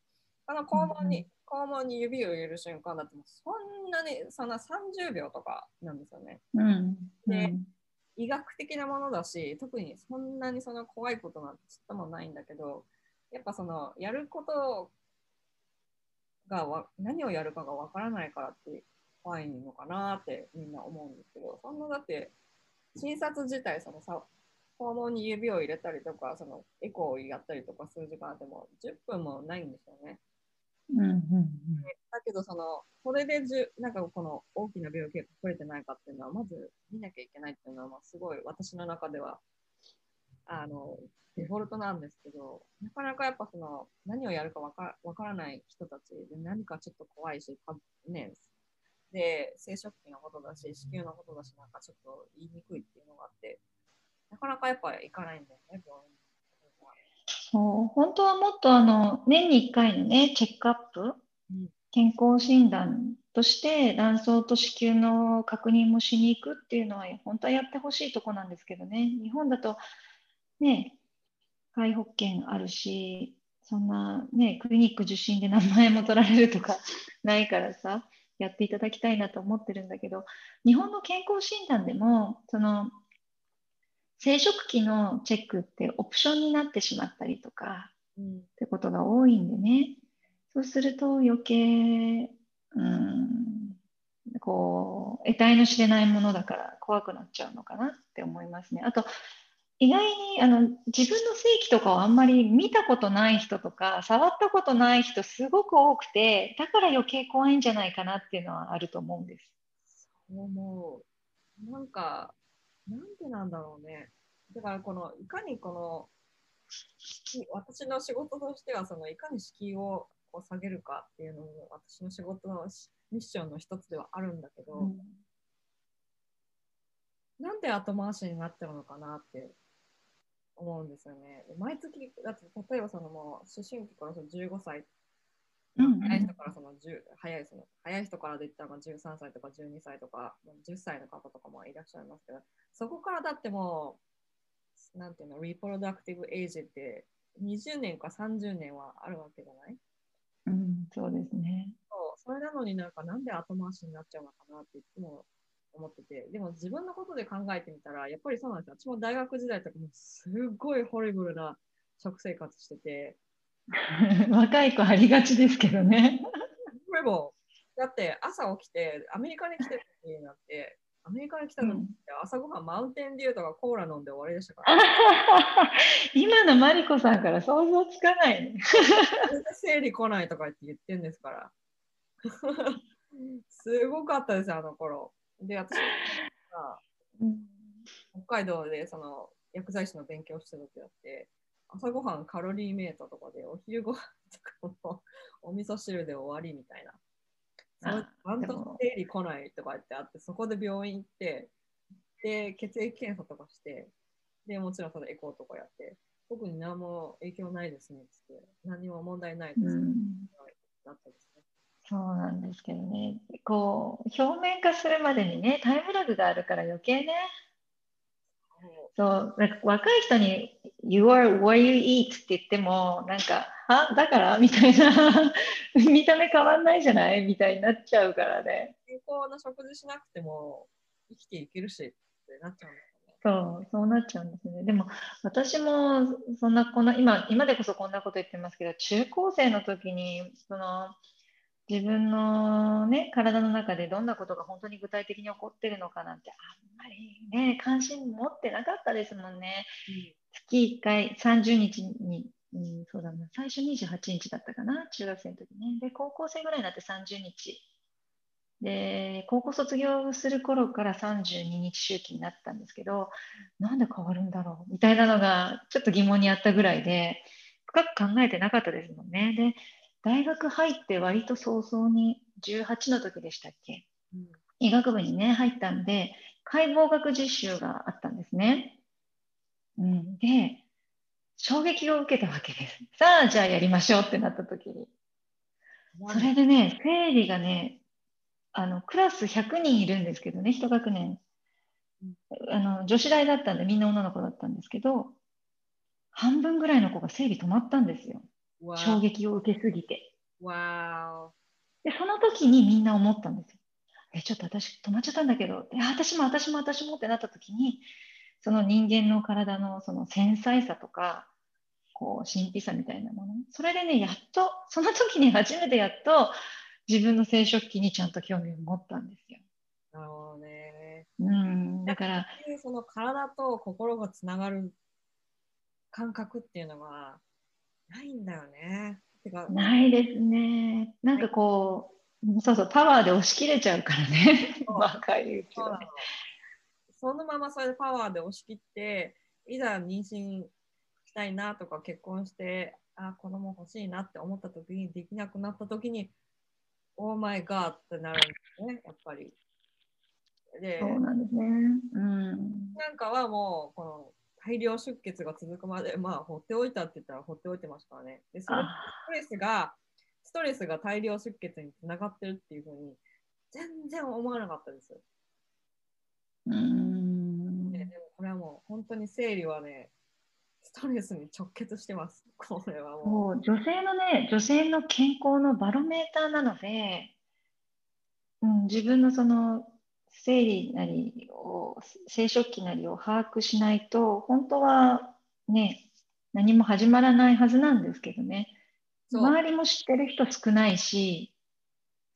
Speaker 1: あの肛門に、肛門に指を入れる瞬間だってそんなにそんな30秒とかなんですよね。
Speaker 2: うん
Speaker 1: で医学的なものだし特にそんなにその怖いことなんてちっともないんだけどやっぱそのやることがわ何をやるかがわからないからって怖いのかなってみんな思うんですけどそんなだって診察自体そのさ肛門に指を入れたりとかそのエコーをやったりとかする時間でも10分もないんですよね。
Speaker 2: うんうん
Speaker 1: だけどそのそれでじゅなんかこの大きな病気が隠れてないかっていうのはまず見なきゃいけないっていうのはまあすごい私の中ではあのデフォルトなんですけどなかなかやっぱその何をやるかわかわからない人たちで何かちょっと怖いしかねで生殖器のことだし子宮のことだしなんかちょっと言いにくいっていうのがあってなかなかやっぱ行かないんだよね病院に。
Speaker 2: そう本当はもっとあの年に1回のねチェックアップ、
Speaker 1: うん
Speaker 2: 健康診断として卵巣と子宮の確認もしに行くっていうのは本当はやってほしいとこなんですけどね日本だとね皆保険あるしそんなねクリニック受診で名前も取られるとかないからさやっていただきたいなと思ってるんだけど日本の健康診断でもその生殖器のチェックってオプションになってしまったりとか
Speaker 1: うん
Speaker 2: ってことが多いんでねそうすると余計うんこう得体の知れないものだから怖くなっちゃうのかなって思いますね。あと意外にあの自分の性器とかをあんまり見たことない人とか触ったことない人すごく多くてだから余計怖いんじゃないかなっていうのはあると思うんです。
Speaker 1: そう思う。なんか、なんでなんだろうね。だから、この、いかにこの、敷私の仕事としては、その、いかに敷居をこう下げるかっていうのも、私の仕事のしミッションの一つではあるんだけど、なんで後回しになっちゃうのかなって思うんですよね。毎月、だって例えばそのもう思春期からその15歳、
Speaker 2: うんうん
Speaker 1: 早い人からその10早いその早い人からで言ったらまあ13歳とか12歳とかまあ10歳の方とかもいらっしゃいますけど、そこからだってもう、なんていうの、リプロダクティブエイジって20年か30年はあるわけじゃない？
Speaker 2: うん、そうですね。
Speaker 1: そうそれなのになんかなんで後回しになっちゃうのかなっていつも思ってて、でも自分のことで考えてみたら、やっぱりそうなんですよ。私も大学時代とかもすごいホリブルな食生活してて、
Speaker 2: 若い子ありがちですけどね。
Speaker 1: でも、だって朝起きて、アメリカに来てる時になって、アメリカに来た時って朝ごはんマウンテンデューとかコーラ飲んで終わりでしたから、
Speaker 2: 今のマリコさんから想像つかないね。
Speaker 1: 生理来ないとか言って言ってんですから。すごかったですよ、あの頃。で、私が北海道でその薬剤師の勉強してた時だって、朝ごはんカロリーメイトとかで、お昼ご飯とお味噌汁で終わりみたいな。
Speaker 2: あ
Speaker 1: それ半年
Speaker 2: でも
Speaker 1: 生理来ないとか言ってあって、そこで病院行って、で、血液検査とかして、で、もちろんそのエコーとかやって、特に何も影響ないですねって、何も問題ないですったですね。
Speaker 2: そうなんですけどね、こう表面化するまでにね、タイムラグがあるから余計ね、そう、なんか若い人に You are what you eat って言っても、なんか、はだから？みたいな、見た目変わんないじゃない？みたいになっちゃうからね。
Speaker 1: 健康な食事しなくても生きていけるしってなっちゃうんですよね。
Speaker 2: そう、そうなっちゃうんですね。でも、私も、そんな、この、今、今でこそこんなこと言ってますけど、中高生の時に、その、自分のね、体の中でどんなことが本当に具体的に起こってるのかなんて、あんまりね、関心持ってなかったですもんね。月1回30日に、うん、そうだな、最初28日だったかな、中学生の時ね。で、高校生ぐらいになって30日。で、高校卒業する頃から32日周期になったんですけど、なんで変わるんだろうみたいなのがちょっと疑問にあったぐらいで、深く考えてなかったですもんね。で、大学入って割と早々に18の時でしたっけ？
Speaker 1: うん
Speaker 2: 医学部にね、入ったんで、解剖学実習があったんですね。うん、で、衝撃を受けたわけです。さあ、じゃあやりましょうってなった時に。それでね、生理がね、あの、クラス100人いるんですけどね、一学年。あの、女子大だったんで、みんな女の子だったんですけど、半分ぐらいの子が生理止まったんですよ。
Speaker 1: わ
Speaker 2: 衝撃を受けすぎて。
Speaker 1: わ
Speaker 2: で、その時にみんな思ったんですよ。え、ちょっと私止まっちゃったんだけど、え私も私も私もってなった時に、その人間の体のその繊細さとか、こう、神秘さみたいなもの。それでね、やっと、その時に初めてやっと自分の生殖器にちゃんと興味を持ったんですよ。
Speaker 1: なるほどね。
Speaker 2: うん、だから、
Speaker 1: その体と心がつながる感覚っていうのがないんだよね。てか、
Speaker 2: ないですね。なんかこう、そうそう、パワーで押し切れちゃうからね。若いうちは。
Speaker 1: そのままそれでパワーで押し切って、いざ妊娠したいなとか結婚して、あ、子供欲しいなって思った時に、できなくなった時に、オーマイガーってなるんですね、やっぱり。で、
Speaker 2: そうなんですね。うん。
Speaker 1: なんかはもう、この大量出血が続くまで、まあ、放っておいたって言ったら放っておいてましたからね。で、それ
Speaker 2: あ
Speaker 1: ストレスが、ストレスが大量出血につながってるっていうふうに、全然思わなかったです。
Speaker 2: うん。
Speaker 1: ででもこれはもう本当に生理はね、ストレスに直結してます。これはも
Speaker 2: そう女性のね、女性の健康のバロメーターなので、うん、自分のその生理なりを、生殖器なりを把握しないと、本当はね、何も始まらないはずなんですけどね。周りも知ってる人少ないし、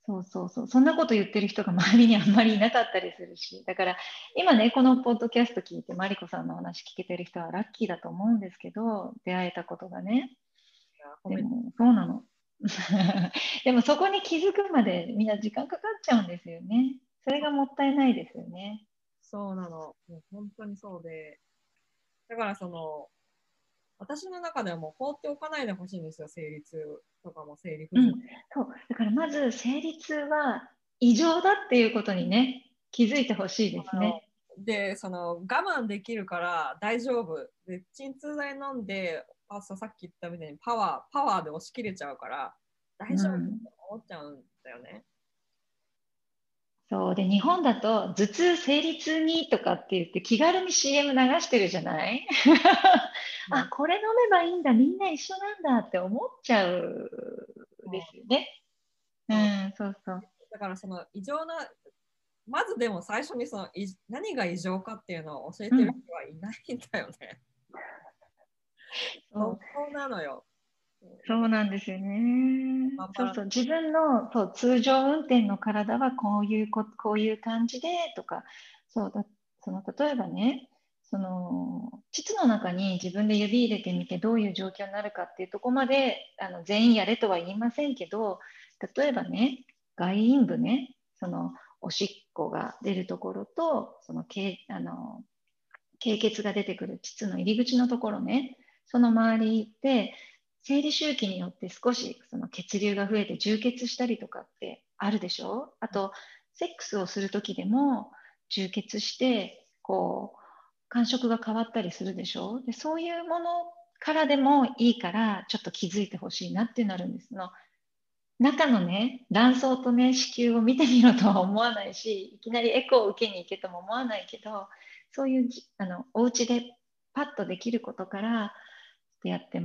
Speaker 2: そうそうそう、そんなこと言ってる人が周りにあんまりいなかったりするし、だから今ね、このポッドキャスト聞いて、マリコさんの話聞けてる人はラッキーだと思うんですけど、出会えたことがね。でも、そうなの。でもそこに気づくまでみんな時間かかっちゃうんですよね。それがもったいないですよね。
Speaker 1: そうなの。もう本当にそうで。だからその、私の中ではもう放っておかないでほしいんですよ、生理痛とかも生理不順。
Speaker 2: うん、そう。だからまず生理痛は異常だっていうことにね、気づいてほしいですね。
Speaker 1: で、その我慢できるから大丈夫。で、鎮痛剤飲んで、あさっき言ったみたいにパワー、パワーで押し切れちゃうから、大丈夫って思っちゃうんだよね。
Speaker 2: そうで日本だと頭痛生理痛にとかって言って気軽に CM 流してるじゃない？あこれ飲めばいいんだみんな一緒なんだって思っちゃうですよね。うん、そうそう。
Speaker 1: だからその異常な、まずでも最初にそのい何が異常かっていうのを教えてる人はいないんだよね。
Speaker 2: そう
Speaker 1: そうなのよ。
Speaker 2: そうなんですよね
Speaker 1: まあ。
Speaker 2: そうそう自分のそう通常運転の体はこういうここういう感じでとかそうだその例えばねその膣の中に自分で指入れてみてどういう状況になるかっていうところまであの全員やれとは言いませんけど例えばね外陰部ねそのおしっこが出るところとそのけあの経血が出てくる膣の入り口のところねその周りで生理周期によって少しその血流が増えて充血したりとかってあるでしょ？あと、セックスをする時でも充血してこう感触が変わったりするでしょ？でそういうものからでもいいからちょっと気づいてほしいなってなるんです。の中のね卵巣とね子宮を見てみろとは思わないしいきなりエコーを受けに行けとも思わないけどそういうあのお家でパッとできることからやって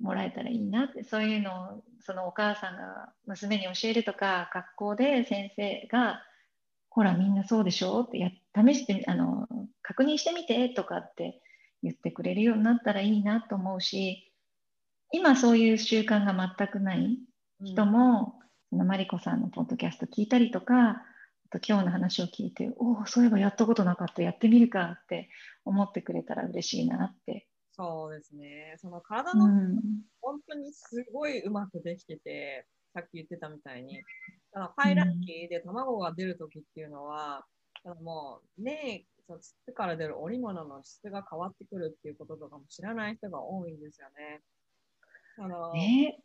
Speaker 2: もらえたらいいなってそういうのをそのお母さんが娘に教えるとか学校で先生がほらみんなそうでしょ？ってや試してあの確認してみてとかって言ってくれるようになったらいいなと思うし今そういう習慣が全くない人も、うん、そのマリコさんのポッドキャスト聞いたりとかあと今日の話を聞いておおそういえばやったことなかった。やってみるかって思ってくれたら嬉しいなって
Speaker 1: そうですね。その体の、本当にすごいうまくできてて、さっき言ってたみたいに、だから排卵期で卵が出るときっていうのは、だからもうね、その膣から出る織物の質が変わってくるっていうこととかも知らない人が多いんですよね。あの、え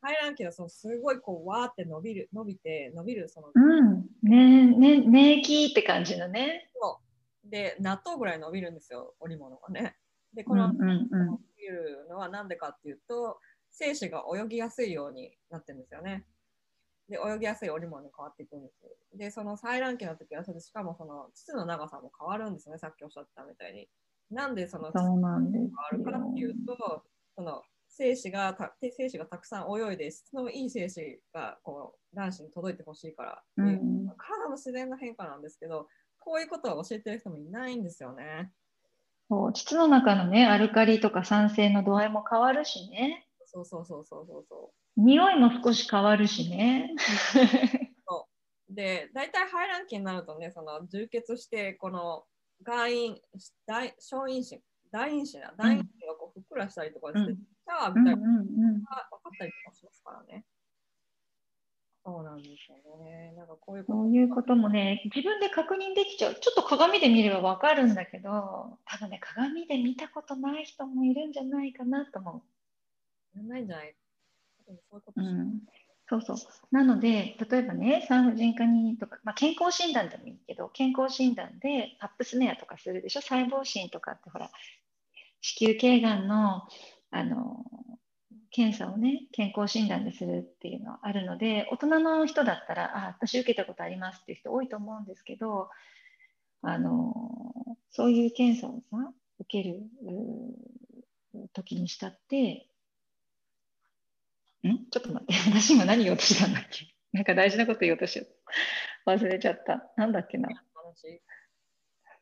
Speaker 1: 排卵期はそのすごいこうわーって伸びる、伸びて、伸びるその。
Speaker 2: うん、ねね、免疫って感じのね。
Speaker 1: そう。で、納豆ぐらい伸びるんですよ、織物がね。で、この、うんうん、いうのは何でかっていうと、精子が泳ぎやすいようになってるんですよね。で、泳ぎやすい織物に変わっていくんです。で、その採卵期の時は、それしかもその膣の長さも変わるんですね、さっきおっしゃったみたいに。なんでその膣が変わるかっていうと、その精子がた精子がたくさん泳いで質のいい精子がこう卵子に届いてほしいからうん、体の自然な変化なんですけどこういうことは教えてる人もいないんですよね。
Speaker 2: そう膣の中のねアルカリとか酸性の度合いも変わるしね。
Speaker 1: そうそうそうそうそうそ
Speaker 2: う。匂いも少し変わるしね。
Speaker 1: そう。で大体排卵期になるとねその充血してこの外陰大小陰子大陰子な大陰子がこうふっくらしたりとかして、うん、シャワーみたいなのが分かったりとかしますからね、そうなんですよね。なんかこういう
Speaker 2: ことういうこともね、自分で確認できちゃう。ちょっと鏡で見ればわかるんだけど、多分ね、鏡で見たことない人もいるんじゃないかなと思
Speaker 1: う。ないんじゃない？
Speaker 2: そういうことうん、そうそう。なので、例えばね、産婦人科にとか、まあ、健康診断でもいいけど、健康診断でパップスメアとかするでしょ、細胞診とかってほら、子宮頸がんのあの検査をね、健康診断でするっていうのはあるので、大人の人だったら、あ、私受けたことありますっていう人多いと思うんですけど、あの、そういう検査をさ、受ける時にしたって、ん？ちょっと待って、私今何言おうとしたんだっけ？なんか大事なこと言おうとしよう。忘れちゃった。なんだっけな？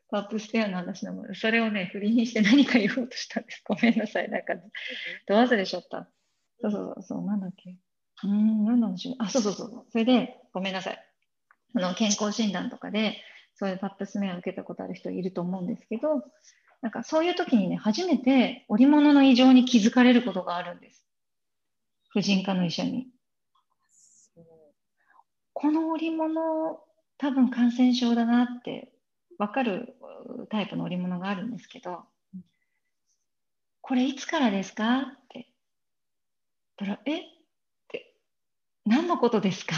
Speaker 2: パップステアの話なので、それをね、振りにして何か言おうとしたんです。ごめんなさい。なんか、ど忘れしちゃった。そうそうそう、なんだっけ？うん、何なんでしょう。あ、そうそうそう。それで、ごめんなさい。あの健康診断とかで、そういうパップスメアを受けたことある人いると思うんですけど、なんかそういう時にね、初めて織物の異常に気づかれることがあるんです。婦人科の医者に。この織物、多分感染症だなって分かるタイプの織物があるんですけど、これいつからですか？ってたら、え？って、何のことですか？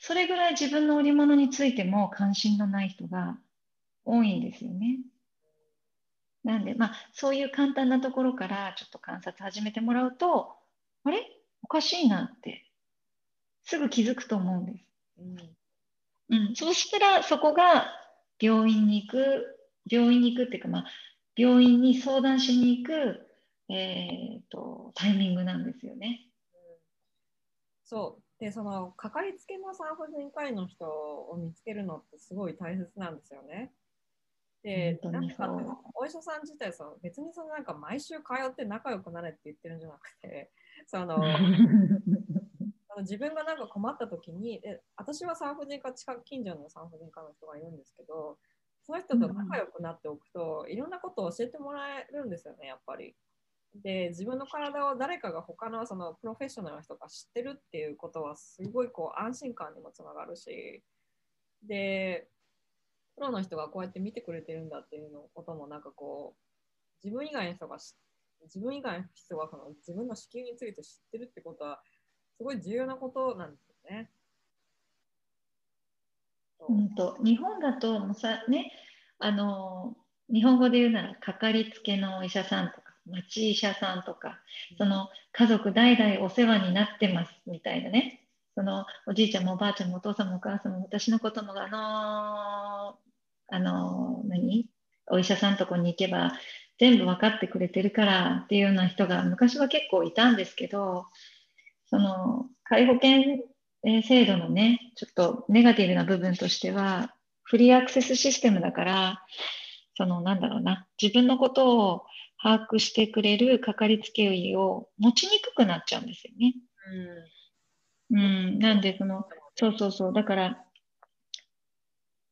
Speaker 2: それぐらい自分の織物についても関心のない人が多いんですよね。なんで、まあ、そういう簡単なところからちょっと観察始めてもらうと、あれ？おかしいなって、すぐ気づくと思うんです。うん、うん、そうしたら、そこが病院に行く、病院に行くっていうか、まあ、病院に相談しに行くえーと、タイミングなんですよね。
Speaker 1: そうでそのかかりつけの産婦人科医の人を見つけるのってすごい大切なんですよね。で、なんかお医者さん自体その別にそのなんか毎週通って仲良くなれって言ってるんじゃなくて、その 自分がなんか困った時にで私は産婦人科近く近所の産婦人科の人がいるんですけどその人と仲良くなっておくと、いろんなことを教えてもらえるんですよねやっぱり。で自分の体を誰かが他のそのプロフェッショナルの人が知ってるっていうことはすごいこう安心感にもつながるしでプロの人がこうやって見てくれてるんだっていうのこともなんかこう自分以外の人が自分以外の人がこの自分の子宮について知ってるってことは、すごい重要なことなんですよね。
Speaker 2: うんと日本だとさ、ね、あの日本語で言うならかかりつけのお医者さんとか町医者さんとかその家族代々お世話になってますみたいなね。そのおじいちゃんもおばあちゃんもお父さんもお母さんも私のこともあのあの何？お医者さんとこに行けば全部分かってくれてるからっていうような人が昔は結構いたんですけどその介護保険制度のねちょっとネガティブな部分としてはフリーアクセスシステムだからそのなんだろうな自分のことを把握してくれるかかりつけ医を持ちにくくなっちゃうんですよね。うん、うん、なんでそのそうそうそう。だから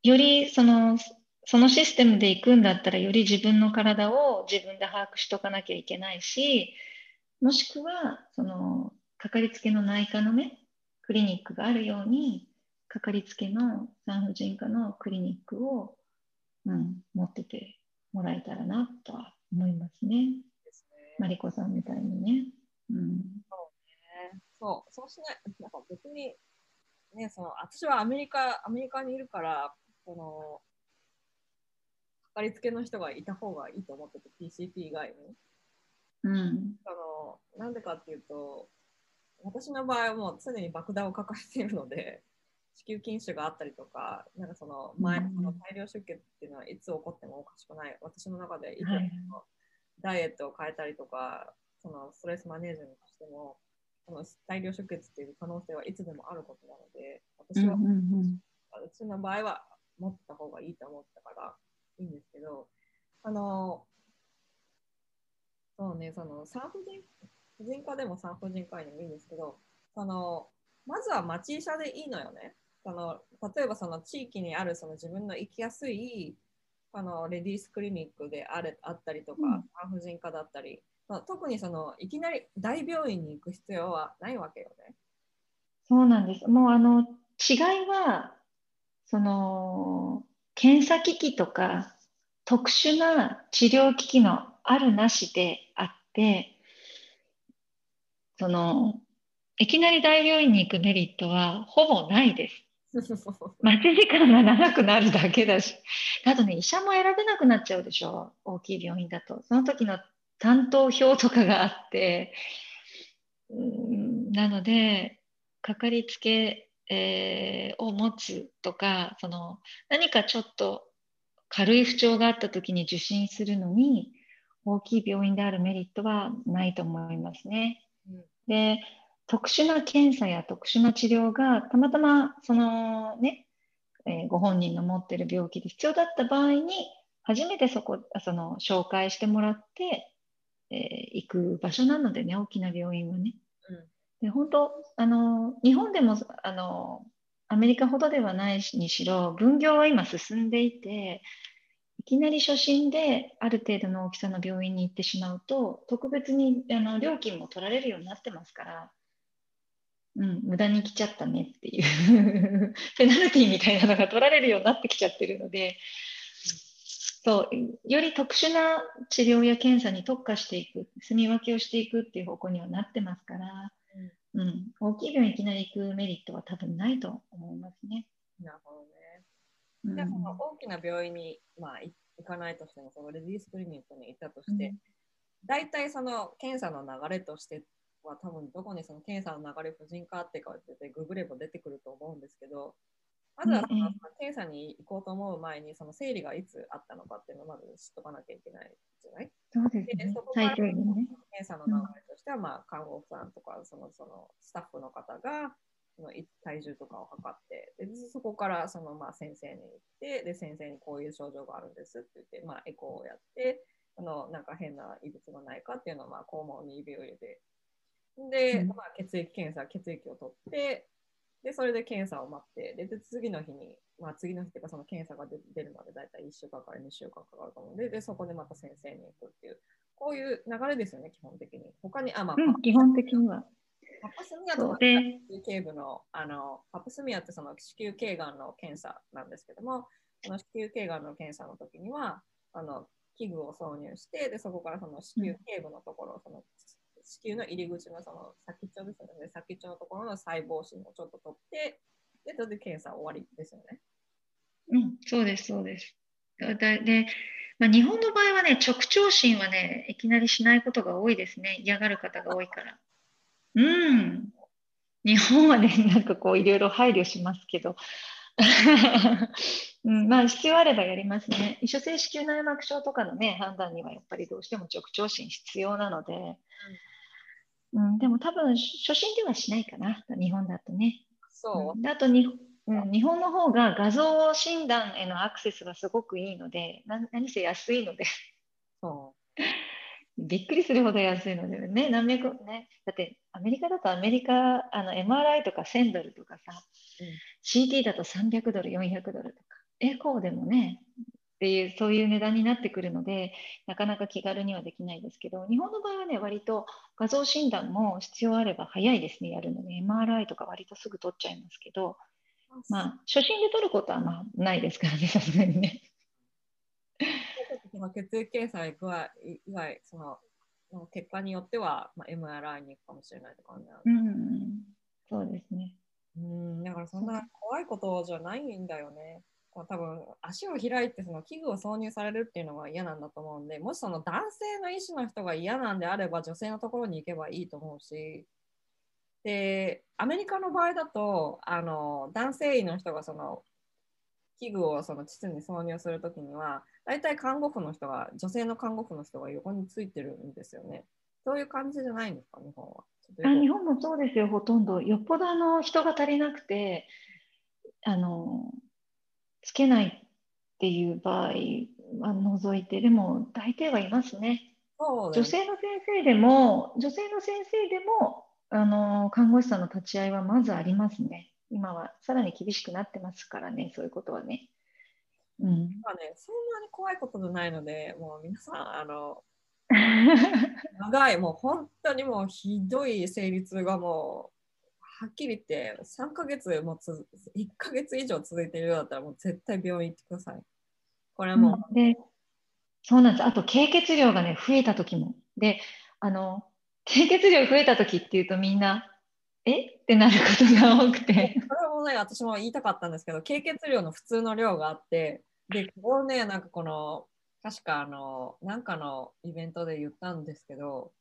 Speaker 2: よりそのそのシステムで行くんだったらより自分の体を自分で把握しとかなきゃいけないしもしくはそのかかりつけの内科のねクリニックがあるようにかかりつけの産婦人科のクリニックを、うん、持っててもらえたらなとは思いますね。ですねマリコさんみたいにね。うん、
Speaker 1: そうね。そう、そうしない、なんか別に、ね、その私はアメリカ、アメリカにいるから、その、かかりつけの人がいた方がいいと思ってて、PCP 以外に。
Speaker 2: うん、
Speaker 1: そのなんでかっていうと、私の場合はもう常に爆弾を抱えているので、子宮筋腫があったりとか、なんかその前のその大量出血っていうのはいつ起こってもおかしくない。私の中でいつもダイエットを変えたりとか、そのストレスマネージメントしても、その大量出血っていう可能性はいつでもあることなので、私は、うちの場合は持った方がいいと思ったからいいんですけど、あの、そうね、その産婦人婦人科でも産婦人科医でもいいんですけど、そのまずは町医者でいいのよね。その例えばその地域にあるその自分の行きやすいあのレディースクリニックであれあったりとか、産婦人科だったり、まあ、特にそのいきなり大病院に行く必要はないわけよね。
Speaker 2: そうなんです。もうあの違いはその検査機器とか特殊な治療機器のあるなしであってそのいきなり大病院に行くメリットはほぼないです。待ち時間が長くなるだけだし、あとね、医者も選べなくなっちゃうでしょ、大きい病院だと。その時の担当表とかがあって、うんなので、かかりつけ、えー、を持つとか、その何かちょっと軽い不調があった時に受診するのに、大きい病院であるメリットはないと思いますね。うん、で特殊な検査や特殊な治療がたまたまそのね、えー、ご本人の持ってる病気で必要だった場合に初めてそこその紹介してもらって、えー、行く場所なのでね大きな病院はね。うん、で本当あの日本でもあのアメリカほどではないにしろ分業は今進んでいていきなり初診である程度の大きさの病院に行ってしまうと特別にあの料金も取られるようになってますからうん、無駄に来ちゃったねっていう。ペナルティみたいなのが取られるようになってきちゃってるので、そうより特殊な治療や検査に特化していく、住み分けをしていくっていう方向にはなってますから、うん、うん、大きい病院いきなり行くメリットは多分ないと思いますね。
Speaker 1: なるほどね。うん、じゃあその大きな病院に、まあ、行かないとしても、そのレディースクリニックに行ったとして、大体、その検査の流れとしては多分どこにその検査の流れ婦人科ってかってググれば出てくると思うんですけど、まずはその検査に行こうと思う前にその生理がいつあったのかっていうのをまず知っとかなきゃいけないじゃない？
Speaker 2: そうですね。そこから検
Speaker 1: 査の流れとしては、まあ、看護婦さんとかそのそのスタッフの方がその体重とかを測ってでそこからそのまあ先生に行ってで先生にこういう症状があるんですって言って、まあ、エコーをやってあのなんか変な異物がないかっていうのをまあ肛門に指を入れてで、まあ、血液検査、血液を取って、で、それで検査を待って、で、で次の日に、まあ、次の日っていうか、その検査が出るまでだいたい1週間から2週間かかると思うので、で、そこでまた先生に行くっていう、こういう流れですよね、基本的に。他に、あ、まあ、
Speaker 2: うん、基本的には。
Speaker 1: パプスミアとか子宮頸部の、あの、パプスミアってその子宮頸がんの検査なんですけども、その子宮頸がんの検査の時には、あの、器具を挿入して、でそこからその子宮頸部のところ、その子宮の入り口のその先っちょですよね、先っちょのところの細胞芯をちょっと取って、で、それで検査終わりですよね。
Speaker 2: うん、そうです、そうです。だで、まあ、日本の場合はね、直腸診はね、いきなりしないことが多いですね。嫌がる方が多いから。うん。日本はね、なんかこういろいろ配慮しますけど、うん、まあ必要あればやりますね。異所性子宮内膜症とかのね、判断にはやっぱりどうしても直腸診必要なので、うん、でも多分初診ではしないかな、日本だとね。
Speaker 1: そう？
Speaker 2: うんであとに、うん、日本の方が画像診断へのアクセスがすごくいいので、な何せ安いので、
Speaker 1: そ
Speaker 2: びっくりするほど安いのでね、何百ね、だってアメリカだとアメリカ、あの MRI とか1000ドルとかさ、
Speaker 1: うん。
Speaker 2: CT だと300ドル、400ドルとか、エコーでもね、っていう、そういう値段になってくるので、なかなか気軽にはできないですけど、日本の場合はね、割と画像診断も必要あれば早いですね、やるので、MRI とか割とすぐ取っちゃいますけど、
Speaker 1: う。
Speaker 2: まあ、初診で取ることはまあないですからね、さすがにね。
Speaker 1: 血液検査以外以外そのその結果によっては、まあ、MRI に行くかもしれないとかね。
Speaker 2: うん、そうですね。
Speaker 1: うん、だからそんな怖いことじゃないんだよね。こう多分足を開いてその器具を挿入されるっていうのが嫌なんだと思うんで、もしその男性の医師の人が嫌なんであれば女性のところに行けばいいと思うし、で、アメリカの場合だと、あの男性医の人がその器具をその膣に挿入するときには、大体看護婦の人が、女性の看護婦の人が横についてるんですよね。そういう感じじゃないんですか、日本は。
Speaker 2: あ日本もそうですよ、ほとんど。よっぽどあの人が足りなくて、あの、つけないっていう場合は除いて、でも大抵はいますね。
Speaker 1: そうだよね
Speaker 2: 女性の先生でも、女性の先生でも、あの、看護師さんの立ち会いはまずありますね。今はさらに厳しくなってますからね、そういうことはね。うん。
Speaker 1: まあね、そんなに怖いことじゃないので、もう皆さん、あの、長い、もう本当にもうひどい生理痛がもう、はっきり言って、3ヶ月もつ、1ヶ月以上続いているようだったら、もう絶対病院行ってください。これはもう、
Speaker 2: で、そうなんです。あと、経血量がね、増えた時も。で、あの、経血量増えた時っていうとみんな、え？ってなることが多くて。
Speaker 1: これもね、私も言いたかったんですけど、経血量の普通の量があって、で、これをね、なんかこの、確かあの、なんかのイベントで言ったんですけど、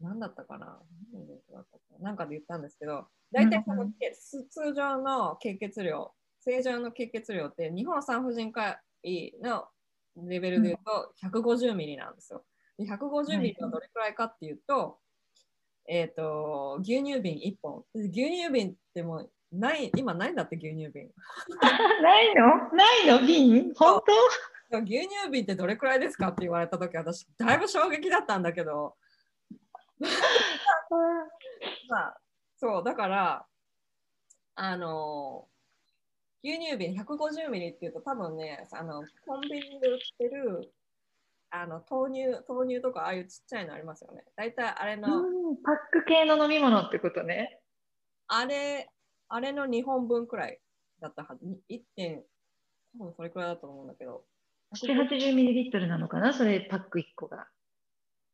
Speaker 1: なんだったかな？何のイベントだったかな？なんかで言ったんですけど、大体その、
Speaker 2: うん
Speaker 1: け通常の経血量、正常の経血量って、日本産婦人科医のレベルで言うと150ミリなんですよ。で150ミリはどれくらいかっていうと、えっ、と、牛乳瓶1本。で牛乳瓶ってもうない、今ないんだって牛乳瓶。
Speaker 2: ないの？ないの？瓶？本
Speaker 1: 牛乳瓶ってどれくらいですかって言われた時私だいぶ衝撃だったんだけど、
Speaker 2: 当
Speaker 1: まあ、そうだからあの牛乳瓶150ミリっていうと多分ねあのコンビニで売ってるあの豆乳豆乳とかああいうちっちゃいのありますよね大体あれの、
Speaker 2: うん、パック系の飲み物ってことね。
Speaker 1: あれあれの2本分くらいだったはず1点多分それくらいだと思うんだけど
Speaker 2: 7、80ミリリットルなのかな？それパック1個が。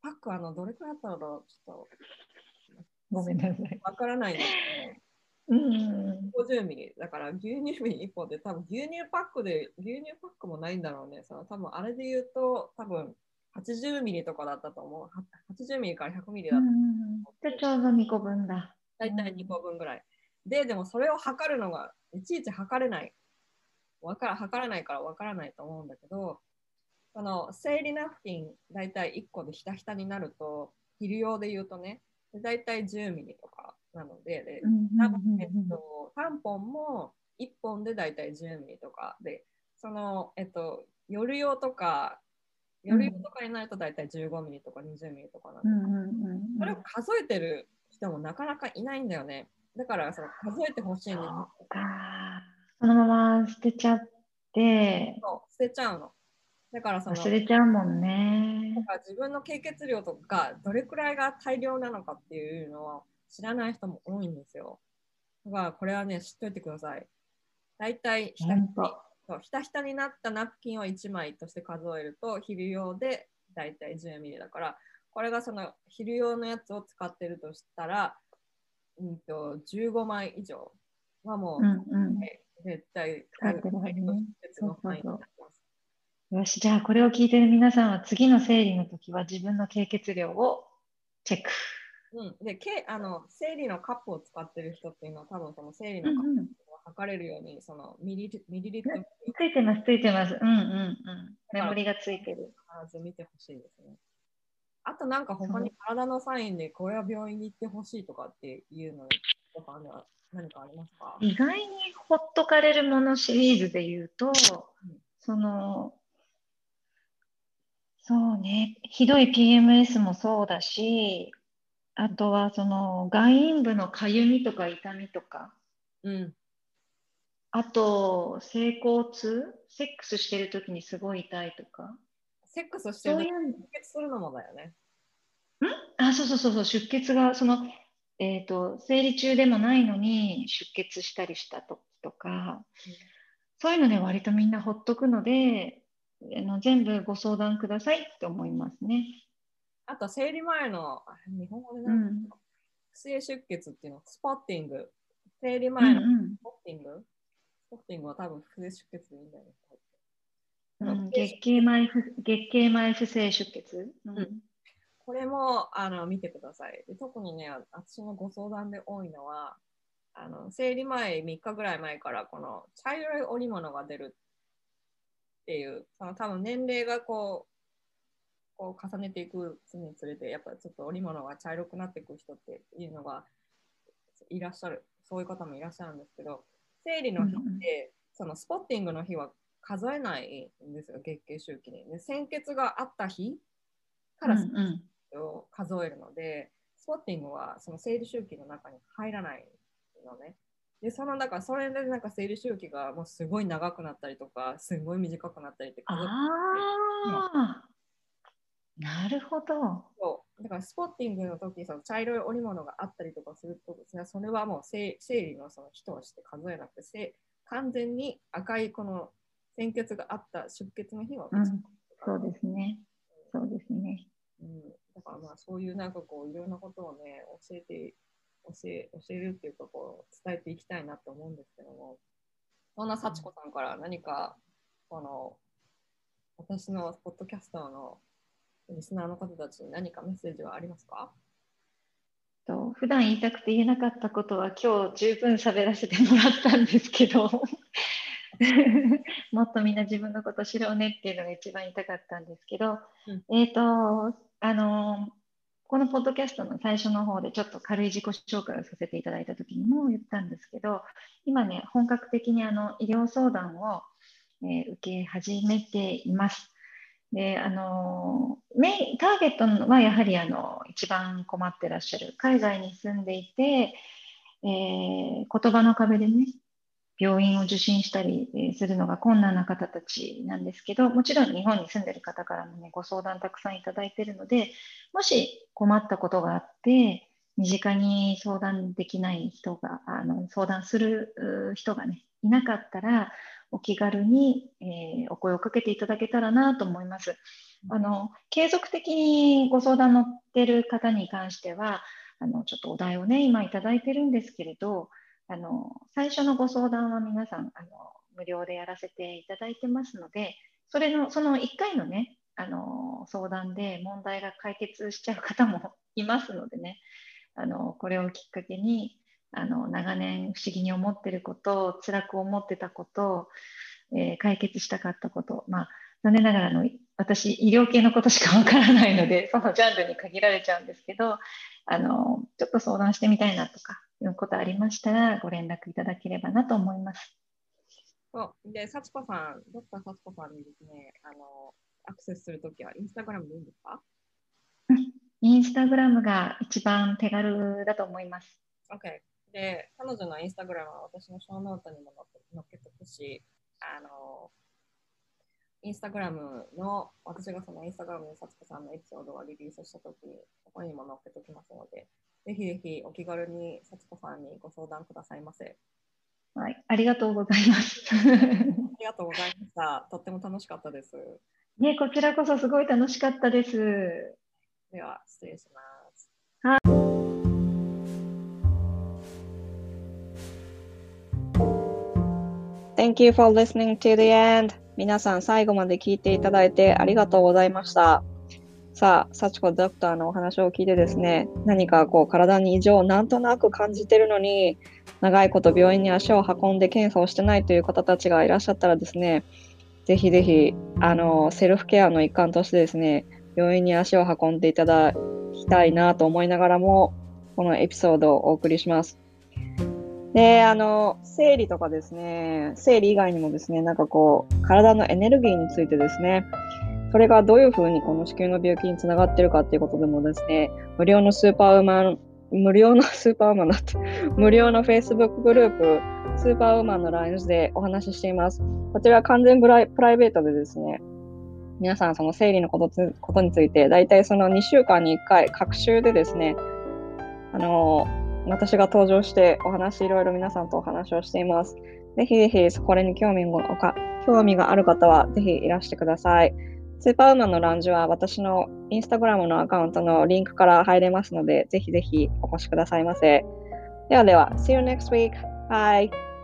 Speaker 1: パックあのどれくらいだったのだろう？ちょっ
Speaker 2: ごめんなさい。
Speaker 1: と。わからないんですけど。
Speaker 2: うん。
Speaker 1: 50ミリ。だから牛乳瓶1本で多分牛乳パックで牛乳パックもないんだろうね。その多分あれで言うと多分80ミリとかだったと思う。は80ミリから100ミリ。だった
Speaker 2: じゃあちょうど2個分だ。
Speaker 1: 大体2個分ぐらい。ででもそれを測るのがいちいち測れない。わから測らないからわからないと思うんだけどその生理ナプキン大体1個でひたひたになると昼用で言うとねで大体10ミリとかなのででえっと、タンポンも1本でだいたい10ミリとか。で、その、えっと、夜用とか、夜用とかになるとだいたい15ミリとか20ミリとかなんで、それを数えてる人もなかなかいないんだよね。だからその数えてほしいん
Speaker 2: そのまま捨てちゃって。
Speaker 1: そう捨てちゃうの。だからその、
Speaker 2: 忘れちゃうもんね
Speaker 1: だ。から自分の経血量とかどれくらいが大量なのかっていうのは知らない人も多いんですよ。だからこれはね、知っといてください。大体ひたひた。そうひたひたになったナプキンを1枚として数えると昼用でだいたい10ミリだからこれがその昼用のやつを使ってるとしたら、うん、と15枚以上はもう、
Speaker 2: うんうん。
Speaker 1: 絶対
Speaker 2: 使ってるはず
Speaker 1: の範囲になってます。
Speaker 2: よし、じゃあこれを聞いてる皆さんは次の生理の時は自分の経血量をチェック。
Speaker 1: うん、でけあの生理のカップを使ってる人っていうのは多分その生理
Speaker 2: うん
Speaker 1: のカップ
Speaker 2: うん。
Speaker 1: を測れるようにそのミリリミリリットル
Speaker 2: ついてます、ついてます。うんうんうん。メモリがついてる。
Speaker 1: 必ず見てほしいですね。あとなんか他に体のサインでこれは病院に行ってほしいとかっていうのとかは何かありますか？
Speaker 2: 意外にほっとかれるものシリーズで言うと、その、そうね、ひどい PMS もそうだし、あとはその外陰部のかゆみとか痛みとか、
Speaker 1: うん。
Speaker 2: あと性交痛、セックスしてる時にすごい痛いとか、
Speaker 1: セックスしてる時に出血するのもだよね。
Speaker 2: あ、そうそうそうそう、出血が、その、えっと、生理中でもないのに出血したりした時とか、そういうので割とみんなほっとくので、あの全部ご相談くださいって思いますね。
Speaker 1: あと生理前のあ日本語で
Speaker 2: う
Speaker 1: 何、
Speaker 2: ん。
Speaker 1: 不正出血っていうのスポッティング。生理
Speaker 2: うん
Speaker 1: 前のス
Speaker 2: うん
Speaker 1: ポッティング、スポッティングは多分不正出血でいいんだよね。
Speaker 2: うん、月経前不月経前不正出血、うん
Speaker 1: うんこれもあの見てくださいで。特にね、私のご相談で多いのは、あの生理前3日ぐらい前からこの茶色い織物が出るっていう、その多分年齢がこうこう重ねていくにつれて、やっぱりちょっと織物が茶色くなっていく人っていうのがいらっしゃる、そういう方もいらっしゃるんですけど、生理の日って、そのスポッティングの日は数えないんですよ、月経周期に。で鮮血があった日からを数えるので、スポッティングはその生理周期の中に入らないのね。で、そのだからそれでなんか生理周期がもうすごい長くなったりとか、すごい短くなったりって
Speaker 2: ああ、なるほど。
Speaker 1: そうだからスポッティングの時その茶色い織物があったりとかするとですね、それはもう生生理のその日として数えなくて、せ完全に赤いこの鮮血があった出血の日は
Speaker 2: うんそうですね。そうですね。
Speaker 1: うん、だからまあそういうなんかこういろんなことをね教えて教え教えるっていうかこう伝えていきたいなと思うんですけども。そんな幸子さんから何かこの私のポッドキャスターのリスナーの方たちに何かメッセージはありますか？
Speaker 2: と普段言いたくて言えなかったことは今日十分喋らせてもらったんですけど。もっとみんな自分のこと知ろうねっていうのが一番言いたかったんですけど、
Speaker 1: うん。
Speaker 2: えっ、とあのこのポッドキャストの最初の方でちょっと軽い自己紹介をさせていただいた時にも言ったんですけど今ね本格的にあの医療相談を、えー受け始めています。であのメインターゲットはやはりあの一番困ってらっしゃる海外に住んでいて、えー言葉の壁でね病院を受診したりえーするのが困難な方たちなんですけどもちろん日本に住んでる方からもねご相談たくさんいただいているのでもし困ったことがあって身近に相談できない人があの相談するう人がねいなかったらお気軽に、えーお声をかけていただけたらなと思います。あの継続的にご相談乗ってる方に関してはあのちょっとお題をね今いただいてるんですけれどあの最初のご相談は皆さんあの無料でやらせていただいてますのでそれのその1回のねあの相談で問題が解決しちゃう方も いますのでねあのこれをきっかけにあの長年不思議に思ってること辛く思ってたこと、えー解決したかったことまあ残念ながらの私医療系のことしかわからないのでそのジャンルに限られちゃうんですけどあのちょっと相談してみたいなとかいうことありましたらご連絡いただければなと思います。
Speaker 1: そうで、幸子さん、ドクター幸子さんにですね、あのアクセスするときはインスタグラムでいいんですか？
Speaker 2: インスタグラムが一番手軽だと思います。
Speaker 1: ?OK。で、彼女のインスタグラムは私のショーノートにも載っけとくし、あの、インスタグラムの、私がそのインスタグラムで幸子さんのエピソードをリリースしたときに、そこにも載っけときますので、ぜひぜひお気軽に幸子さんにご相談くださいませ。
Speaker 2: はい、ありがとうございます。あ
Speaker 3: りがとうございました。とっても楽しかったです。
Speaker 2: ね、こちらこそすごい楽しかったです。
Speaker 3: では、失礼します。
Speaker 2: はい。
Speaker 1: Thank you for listening to the end. 皆さん最後まで聞いていただいてありがとうございました。さあ、幸子ドクターのお話を聞いてですね、何かこう体に異常をなんとなく感じてるのに、長いこと病院に足を運んで検査をしてないという方たちがいらっしゃったらですね、ぜひぜひ、あの、セルフケアの一環としてですね、病院に足を運んでいただきたいなと思いながらも、このエピソードをお送りします。で、あの、生理とかですね、生理以外にもですね、なんかこう、体のエネルギーについてですね、それがどういうふうにこの子宮の病気につながってるかっていうことでもですね、無料のスーパーウーマン、無料のスーパーウーマンだって、無料の Facebook グループ、スーパーウーマンの LINE でお話ししています。こちら完全プライベートでですね、皆さんその生理のことことについて、だいたいその2週間に1回、各週でですね、あの私が登場してお話、いろいろ皆さんとお話をしています。ぜひぜひ、これに興味が興味がある方は、ぜひいらしてください。スーパーウーマンのランジは私のインスタグラムのアカウントのリンクから入れますので、ぜひぜひお越しくださいませ。ではでは、See you next week. Bye.